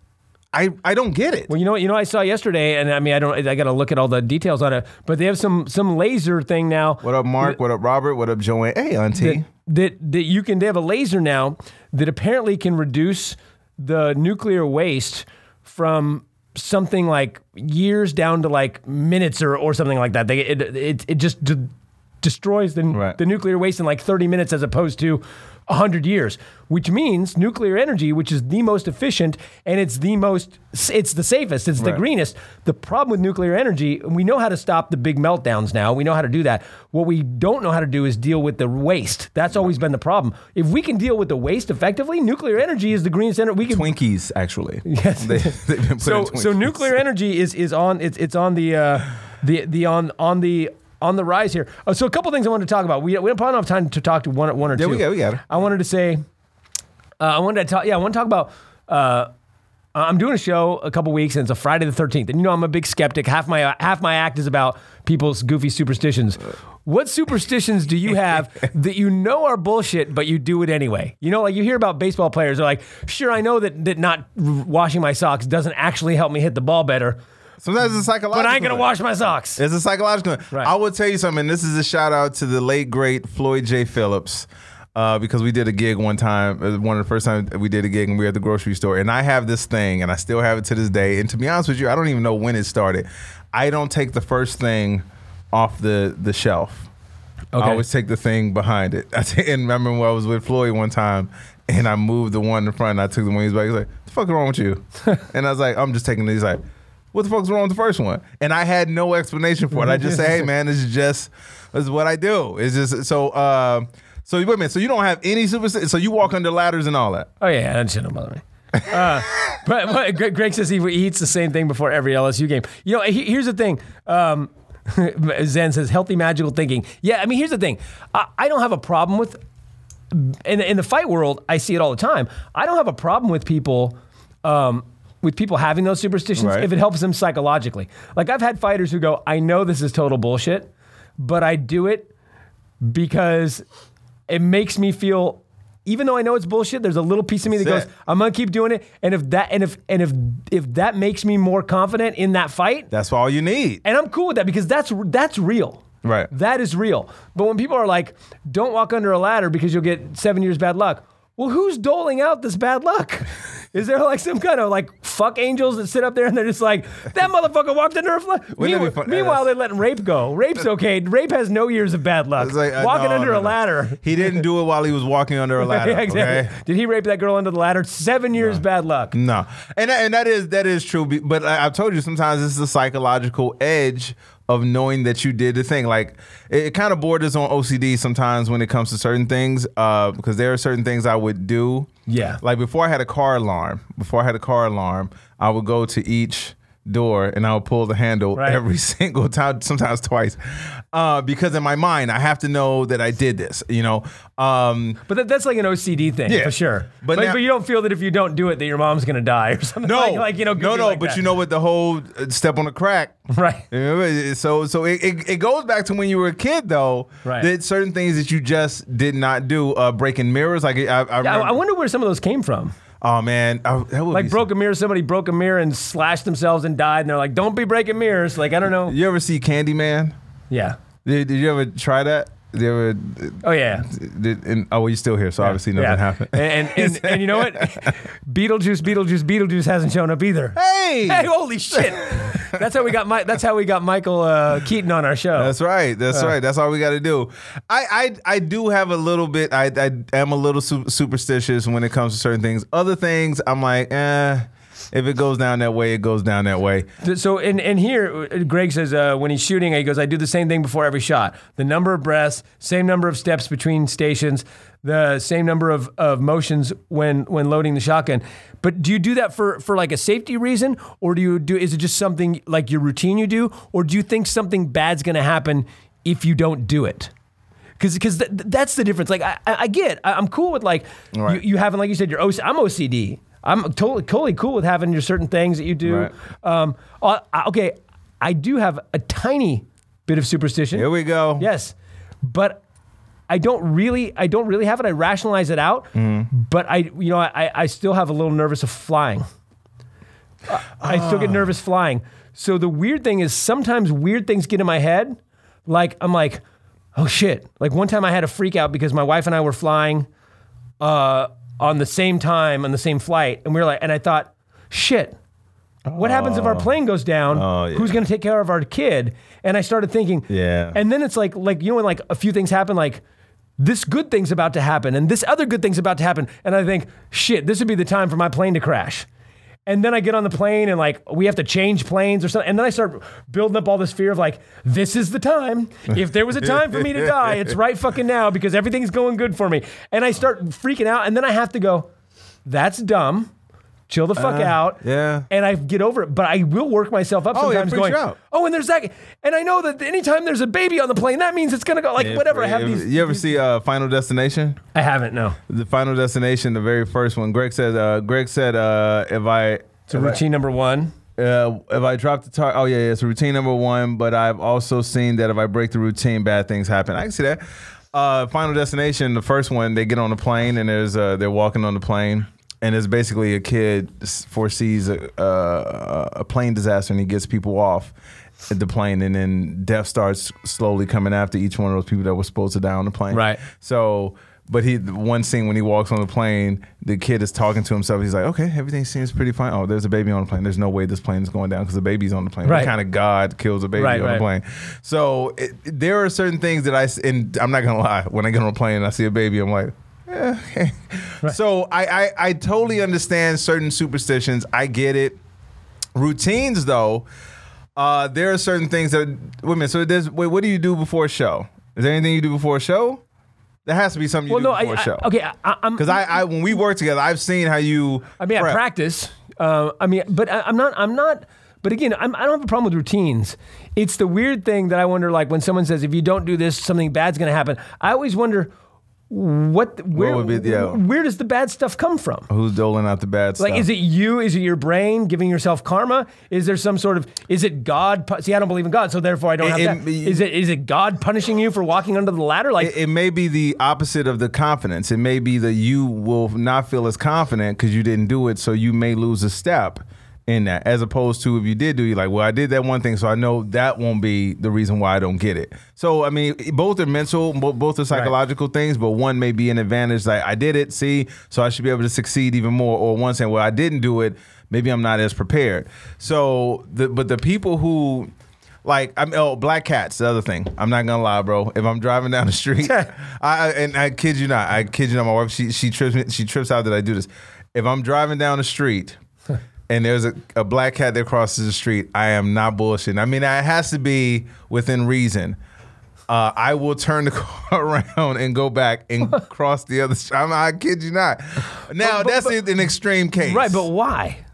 I I don't get it. Well, you know what? You know I saw yesterday, and I mean, I don't. I got to look at all the details on it. But they have some some laser thing now. What up, Mark? What up, Robert? What up, Joanne? Hey, Auntie. that that you can they have a laser now that apparently can reduce the nuclear waste from something like years down to like minutes or, or something like that. They it it, it just de- destroys the Right. the nuclear waste in like 30 minutes as opposed to 100 years, which means nuclear energy, which is the most efficient and it's the most it's the safest, it's the Right. greenest. The problem with nuclear energy, we know how to stop the big meltdowns now. We know how to do that. What we don't know how to do is deal with the waste. That's always been the problem. If we can deal with the waste effectively, nuclear energy is the greenest energy. We can Twinkies, actually. Yes. They, they've been so Twinkies. so nuclear energy is is on it's it's on the uh, the the on on the on the rise here. Uh, so a couple things I wanted to talk about. We we don't have time to talk to one one or Yeah, two. we got- we got it. I wanted to say, uh, I wanted to talk. Yeah, I want to talk about. Uh, I'm doing a show a couple weeks, and it's a Friday the 13th. And you know, I'm a big skeptic. Half my half my act is about people's goofy superstitions. What superstitions do you have that you know are bullshit, but you do it anyway? You know, like you hear about baseball players. They're like, "Sure, I know that that not washing my socks doesn't actually help me hit the ball better, Sometimes it's psychological. but I ain't gonna wash my socks." It's a psychological. Right. I will tell you something. This is a shout out to the late great Floyd J. Phillips. Uh, because we did a gig one time, uh, one of the first times we did a gig, and we were at the grocery store. And I have this thing, and I still have it to this day. And to be honest with you, I don't even know when it started. I don't take the first thing off the the shelf. Okay. I always take the thing behind it. I t- and remember when I was with Floyd one time, and I moved the one in front, and I took the one he's back. He's like, "What the fuck is wrong with you?" and I was like, "I'm just taking it." He's like, "What the fuck's wrong with the first one?" And I had no explanation for it. I just say, "Hey, man, this is just this is what I do." It's just so. Uh, so wait a minute. So you don't have any super. So you walk under ladders and all that. Oh yeah, shit don't bother me. Uh, but, but Greg, says he, he eats the same thing before every LSU game. You know, he, here's the thing. Um, Zen says healthy magical thinking. Yeah, I mean, here's the thing. I, I don't have a problem with in the, in the fight world. I see it all the time. I don't have a problem with people. Um, with people having those superstitions, Right. if it helps them psychologically. Like I've had fighters who go, I know this is total bullshit, but I do it because it makes me feel even though I know it's bullshit, there's a little piece of me that That's goes, it. I'm gonna keep doing it. And if that and if and if if that makes me more confident in that fight, That's all you need. and I'm cool with that because that's that's real. Right. That is real. But when people are like, don't walk under a ladder because you'll get seven years bad luck. Well, who's doling out this bad luck? Is there like some kind of like fuck angels that sit up there and they're just like, that motherfucker walked under a flag? Wouldn't that be fun- Meanwhile, they're letting rape go. Rape's okay. Rape has no years of bad luck. Like, uh, Walking no, under no, a no. ladder. He didn't do it while he was walking under a ladder. Yeah, exactly. Okay. Did he rape that girl under the ladder? Seven years bad luck. No, and that, and that is that is true. But I, I've told you sometimes this is a psychological edge of knowing that you did the thing. Like it, it kind of borders on OCD sometimes when it comes to certain things. Uh, because there are certain things I would do. Yeah. Like before I had a car alarm. Before I had a car alarm, I would go to each door and I would pull the handle Right. every single time, sometimes twice, uh, because in my mind I have to know that I did this. You know, um, But that, that's like an OCD thing Yeah. for sure. But But, now- but you don't feel that if you don't do it, that your mom's gonna die or something. no, like, like you know, no, no. like but that. you know what? The whole uh, step on the crack. right? You know, So, so it, it, it goes back to when you were a kid, though. Right. That certain things that you just did not do, uh, breaking mirrors. Like I, I, Yeah, I wonder where some of those came from. Oh man, I, that would Like broke a mirror, somebody broke a mirror and slashed themselves and died, and they're like, "Don't be breaking mirrors." Like I don't know. You ever see Candyman? Yeah. Did, did you ever try that? You ever? Oh yeah. Did, and, oh, well, you're still here, so obviously nothing yeah. happened. And, and, and and you know what? Beetlejuice, Beetlejuice, Beetlejuice hasn't shown up either. hey, Hey, holy shit! That's how we got my. That's how we got Michael uh, Keaton on our show. That's right. That's right. That's all we got to do. I, I I do have a little bit. I I am a little su- superstitious when it comes to certain things. Other things, I'm like, eh. If it goes down that way, it goes down that way. So in, in here, Greg says uh, when he's shooting, he goes, I do the same thing before every shot. The number of breaths, same number of steps between stations, the same number of, of motions when when loading the shotgun. But do you do that for, for like a safety reason, or do you do? Is it just something like your routine you do, or do you think something bad's going to happen if you don't do it? Because because th- that's the difference. Like I, I I get, I, I'm cool with like Right. you, you having like you said your OC, I'm OCD. I'm totally totally cool with having your certain things that you do. Right. Um, uh, okay, I do have a tiny bit of superstition. Here we go. Yes, but I don't really, I don't really have it. I rationalize it out, Mm-hmm. but I, you know, I, I still have a little nervous of flying. I- I still Ah. get nervous flying. So the weird thing is sometimes weird things get in my head. Like I'm like, oh shit. Like one time I had a freak out because my wife and I were flying uh, on the same time on the same flight, and we were like, and I thought, shit. What happens if our oh. plane goes down? Oh, yeah. Who's going to take care of our kid? And I started thinking, Yeah. And then it's like, like you know, when like a few things happen, like this good thing's about to happen, and this other good thing's about to happen, and I think, shit, this would be the time for my plane to crash. And then I get on the plane and like we have to change planes or something. And then I start building up all this fear of like, this is the time. If there was a time for me to die, it's right fucking now because everything's going good for me. And I start freaking out. And then I have to go, that's dumb. Chill the fuck out. Uh, yeah. And I get over it. But I will work myself up Oh, sometimes going, you out. oh, and there's that. And I know that anytime there's a baby on the plane, that means it's going to go like whatever. I have these. You ever see uh, Final Destination? I haven't, no. The Final Destination, the very first one. Greg said. Uh, Greg said, uh, if I. So routine number one. Uh, if I drop the target, oh yeah, yeah, it's routine number one. But I've also seen that if I break the routine, bad things happen. I can see that. Uh, Final Destination, the first one, they get on the plane and there's uh, they're walking on the plane, and it's basically a kid foresees a, a, a plane disaster and he gets people off the plane, and then death starts slowly coming after each one of those people that were supposed to die on the plane. Right. So. But he, one scene when he walks on the plane, the kid is talking to himself. He's like, "Okay, everything seems pretty fine. Oh, there's a baby on the plane. There's no way this plane is going down because the baby's on the plane. Right. What kind of God kills a baby Right, on right. the plane?" So it, there are certain things that I, and I'm not gonna lie. When I get on a plane and I see a baby, I'm like, okay. So I, I, I totally understand certain superstitions. I get it. Routines, though, uh, there are certain things that. Wait a minute. So there's. Wait, what do you do before a show? Is there anything you do before a show? There has to be something you Well, do no, I, before a I- show. okay, I, I'm Because I, I, when we work together, I've seen how you. I mean, I practice. Uh, I mean, but I, I'm not. I'm not. But again, I'm, I don't have a problem with routines. It's the weird thing that I wonder, like when someone says, "If you don't do this, something bad's going to happen." I always wonder, what, where, would be- yeah. Uh, where does the bad stuff come from? Who's doling out the bad Like, stuff? Like, is it you? Is it your brain giving yourself karma? Is there some sort of? Is it God? See, I don't believe in God, so therefore I don't It- have that. it- Is it? Is it God punishing you for walking under the ladder? Like, it, it may be the opposite of the confidence. It may be that you will not feel as confident because you didn't do it, so you may lose a step in that. As opposed to if you did do, you're like, well, I did that one thing, so I know that won't be the reason why I don't get it. So I mean, both are mental, both are psychological things, but one may be an advantage. Like I did it, see, so I should be able to succeed even more. Or one saying, well, I didn't do it, maybe I'm not as prepared. So, the, but the people who like I'm oh black cats. The other thing, I'm not gonna lie, bro. If I'm driving down the street, I and I kid you not, I kid you not. My wife, she she trips me, she trips out that I do this. If I'm driving down the street and there's a, a black cat that crosses the street, I am not bullshitting. I mean, it has to be within reason. Uh, I will turn the car around and go back and cross the other. Street. I'm, I kid you not. Now But- but- that's but- an extreme case, right? But why?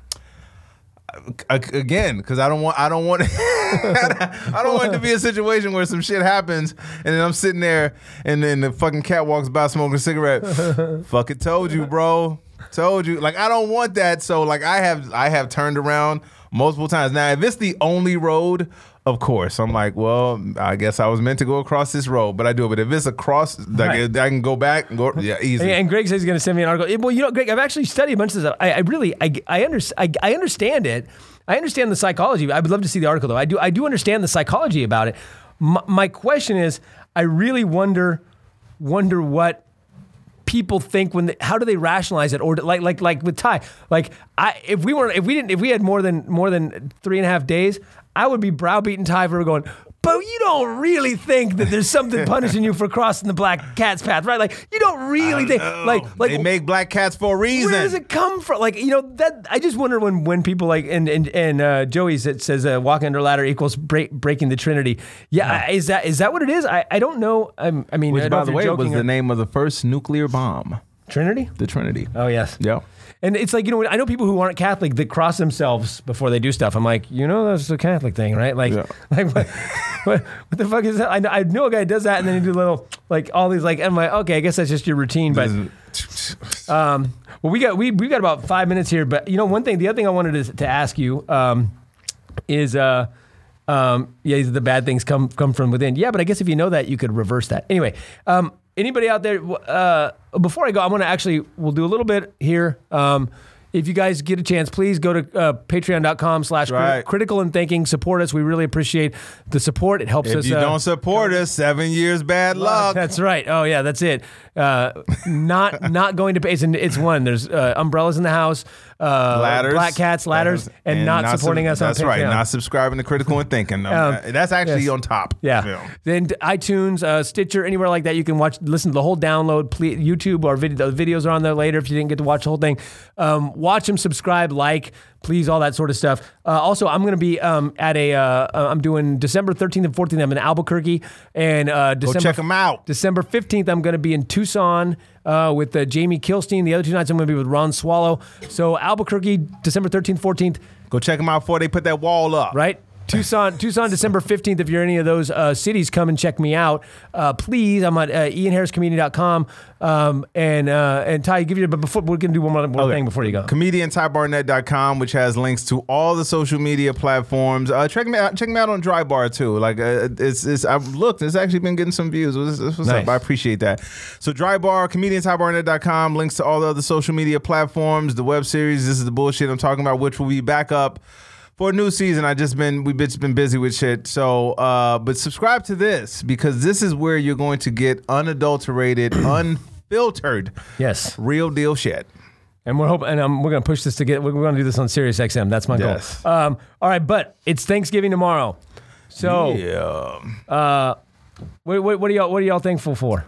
again, because I don't want, I don't want, I don't want it to be a situation where some shit happens and then I'm sitting there and then the fucking cat walks by smoking a cigarette. Fucking told you, bro. Told you. Like I don't want that. So like I have, I have turned around multiple times. Now if it's the only road. Of course, I'm like, well, I guess I was meant to go across this road, but I do it. But if it's across, like, Right. I can go back and go, yeah, easy. And Greg says he's going to send me an article. Eh, Well, you know, Greg, I've actually studied a bunch of this. I, I really, I, I, under, I, I understand it. I understand the psychology. I would love to see the article though. I do, I do understand the psychology about it. My, my question is, I really wonder, wonder what people think when they, how do they rationalize it? Or like like like with Ty like I if we weren't if we didn't if we had more than more than three and a half days I would be browbeating Ty for going but you don't really think that there's something punishing you for crossing the black cat's path right like you don't really think like like they make black cats for a reason. where does it come from? Like you know that I just wonder when when people like and and and uh, Joey says uh, walking under a ladder equals break, breaking the Trinity. Yeah, I- is that is that what it is? I, I don't know. I'm, I mean, I Which, don't by the way, was joking the name of the first nuclear bomb, Trinity. the Trinity. Oh yes. Yeah. And it's like you know I know people who aren't Catholic that cross themselves before they do stuff. I'm like you know that's a Catholic thing, right? Like Yeah. like what, what what the fuck is that? I know, I know a guy does that and then he do little like all these like I'm like okay I guess that's just your routine, but. Um, well, we got we we got about five minutes here, but you know, one thing, the other thing I wanted to, to ask you um, is, uh, um, yeah, the bad things come come from within. Yeah, but I guess if you know that, you could reverse that. Anyway, um, anybody out there? Uh, before I go, I want to actually we'll do a little bit here. Um, if you guys get a chance, please go to uh, patreon.com slash Right. critical and thinking. Support us. We really appreciate the support. It helps If us. If you uh, don't support us, seven years bad luck. that's right. Oh yeah, that's it. Uh, not not going to pay. It's, it's one. There's uh, umbrellas in the house, uh, ladders, black cats, ladders, and, not, sub- supporting us on That's Patreon. right. Not subscribing to Critical and Thinking. Um, that's actually yes. on top. Yeah. Then iTunes, uh, Stitcher, anywhere like that, you can watch, listen to the whole download. Please, YouTube or video, the videos are on there later if you didn't get to watch the whole thing. Um, watch them, subscribe, like, please, all that sort of stuff. Uh, also, I'm going to be um, at a, uh, uh, I'm doing December 13th and 14th. I'm in Albuquerque, and uh, Go December check them out. December 15th, I'm going to be in Tucson uh, with uh, Jamie Kilstein. The other two nights, I'm going to be with Ron Swallow. So Albuquerque, December 13th, 14th, Go check them out before they put that wall up. right? Tucson, Tucson, December 15th. If you're in any of those uh, cities, come and check me out. Uh, please, I'm at uh, ianharriscomedian.com. Um, and, uh, and Ty, give you, but before, we're going to do one more, one Okay. thing before you go. ComedianTyBarnett.com, which has links to all the social media platforms. Uh, check me out. Check me out on Dry Bar too. Like uh, it's, it's I've looked. It's actually been getting some views. What's, what's Nice. up? I appreciate that. So Dry Bar, ComedianTyBarnett.com, links to all the other social media platforms. The web series. This is the bullshit I'm talking about, which will be back up. For a new season, I just been we've just been busy with shit. So, uh, but subscribe to this because this is where you're going to get unadulterated, unfiltered, Yes. real deal shit. And we're hoping, and um, we're going to push this to get, we're going to do this on Sirius XM. That's my Yes. goal. Um, all right, but it's Thanksgiving tomorrow. So, Yeah. what, what, what are y'all, what are y'all thankful for?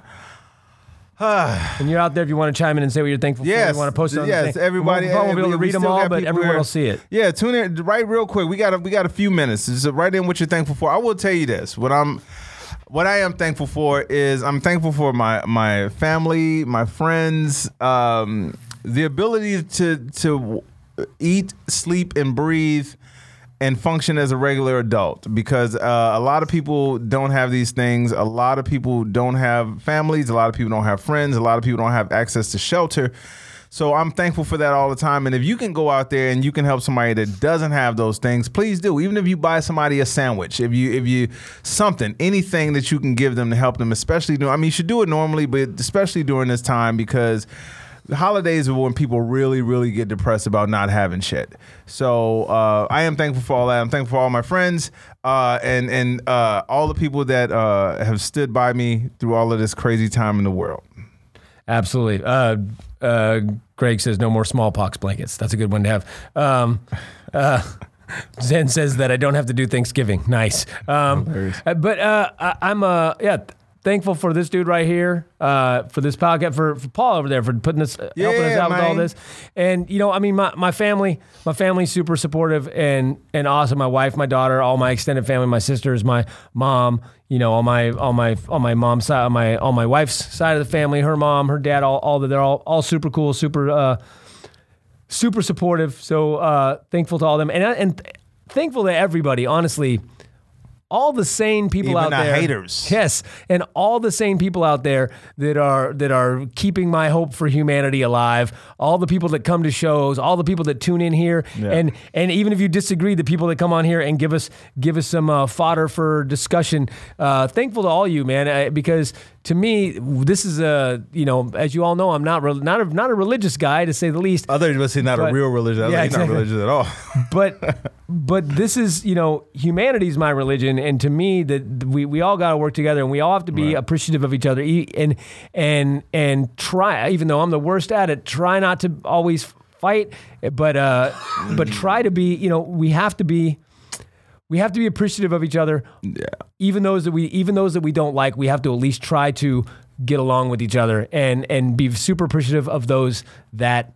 and you're out there if you want to chime in and say what you're thankful for. Yes, You want to post it on yes. thing. Everybody, we won't, won't be able to read them all, but everyone here. will see it. Yeah, tune in right real quick. We got a, we got a few minutes. So write in what you're thankful for. I will tell you this. What I'm what I am thankful for is I'm thankful for my my family, my friends, um, the ability to to eat, sleep, and breathe and function as a regular adult because uh, a lot of people don't have these things. A lot of people don't have families. A lot of people don't have friends. A lot of people don't have access to shelter. So I'm thankful for that all the time. And if you can go out there and you can help somebody that doesn't have those things, please do. Even if you buy somebody a sandwich, if you if you something, anything that you can give them to help them, especially do. I mean, you should do it normally, but especially during this time because the holidays are when people really, really get depressed about not having shit. So uh, I am thankful for all that. I'm thankful for all my friends uh, and and uh, all the people that uh, have stood by me through all of this crazy time in the world. Absolutely. Uh, uh, Greg says no more smallpox blankets. That's a good one to have. Um, uh, Zen says that I don't have to do Thanksgiving. Nice. Um, but uh, I, I'm uh, yeah thankful for this dude right here, uh, for this podcast, for, for Paul over there for putting this, uh, helping us Yeah, out with all this. And you know, I mean, my, my family, my family's super supportive and and awesome. My wife, my daughter, all my extended family, my sisters, my mom. You know, all my all my on my mom's side, on my on my wife's side of the family, her mom, her dad, all all that they're all all super cool, super. Uh, super supportive. So uh, thankful to all them, and and thankful to everybody. Honestly, all the sane people Even out the there, haters. yes, and all the sane people out there that are that are keeping my hope for humanity alive. All the people that come to shows, all the people that tune in here, Yeah. and and even if you disagree, the people that come on here and give us give us some uh, fodder for discussion. Uh, thankful to all you, man, uh, because to me, this is a you know, as you all know, I'm not re- not a, not a religious guy to say the least. Other than say not a real religion. I Yeah, like, he's not religious at all. but but this is you know humanity's my religion and to me that we, we all got to work together and we all have to be Right. appreciative of each other and and and try even though i'm the worst at it try not to always fight but uh but try to be you know we have to be we have to be appreciative of each other yeah. even those that we even those that we don't like we have to at least try to get along with each other and and be super appreciative of those that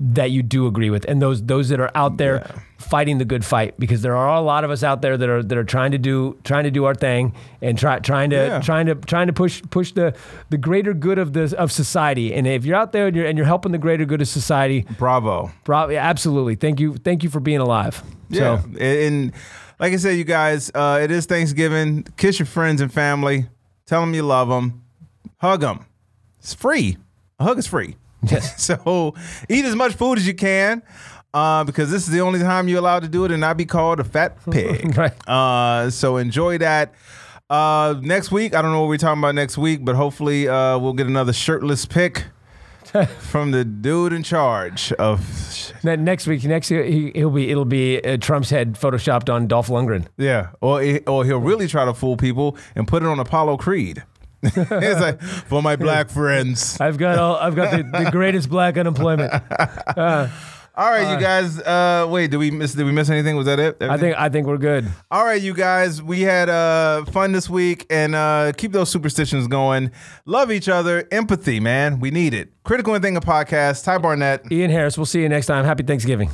that you do agree with and those those that are out there Yeah. Fighting the good fight because there are a lot of us out there that are that are trying to do trying to do our thing and try trying to Yeah. trying to trying to push push the the greater good of the of society and if you're out there and you're and you're helping the greater good of society Bravo. bro, absolutely thank you thank you for being alive Yeah. so And, and like I said, you guys, uh, it is Thanksgiving. Kiss your friends and family. Tell them you love them. Hug them. It's free. A hug is free. Yes. so eat as much food as you can. Uh, because this is the only time you're allowed to do it and not be called a fat pig. Right. Uh, so enjoy that. Uh, next week, I don't know what we're talking about next week, but hopefully uh, we'll get another shirtless pick from the dude in charge of Ne- next week, next year, he, he'll be it'll be uh, Trump's head photoshopped on Dolph Lundgren. Yeah, or or he'll really try to fool people and put it on Apollo Creed. it's like for my black friends. I've got all, I've got the, the greatest black unemployment. All right, you guys. Uh, wait, did we miss? Did we miss anything? Was that it? I think I think we're good. All right, you guys. We had uh, fun this week, and uh, keep those superstitions going. Love each other. Empathy, man. We need it. Critical and Thinking podcast. Ty Barnett. Ian Harris. We'll see you next time. Happy Thanksgiving.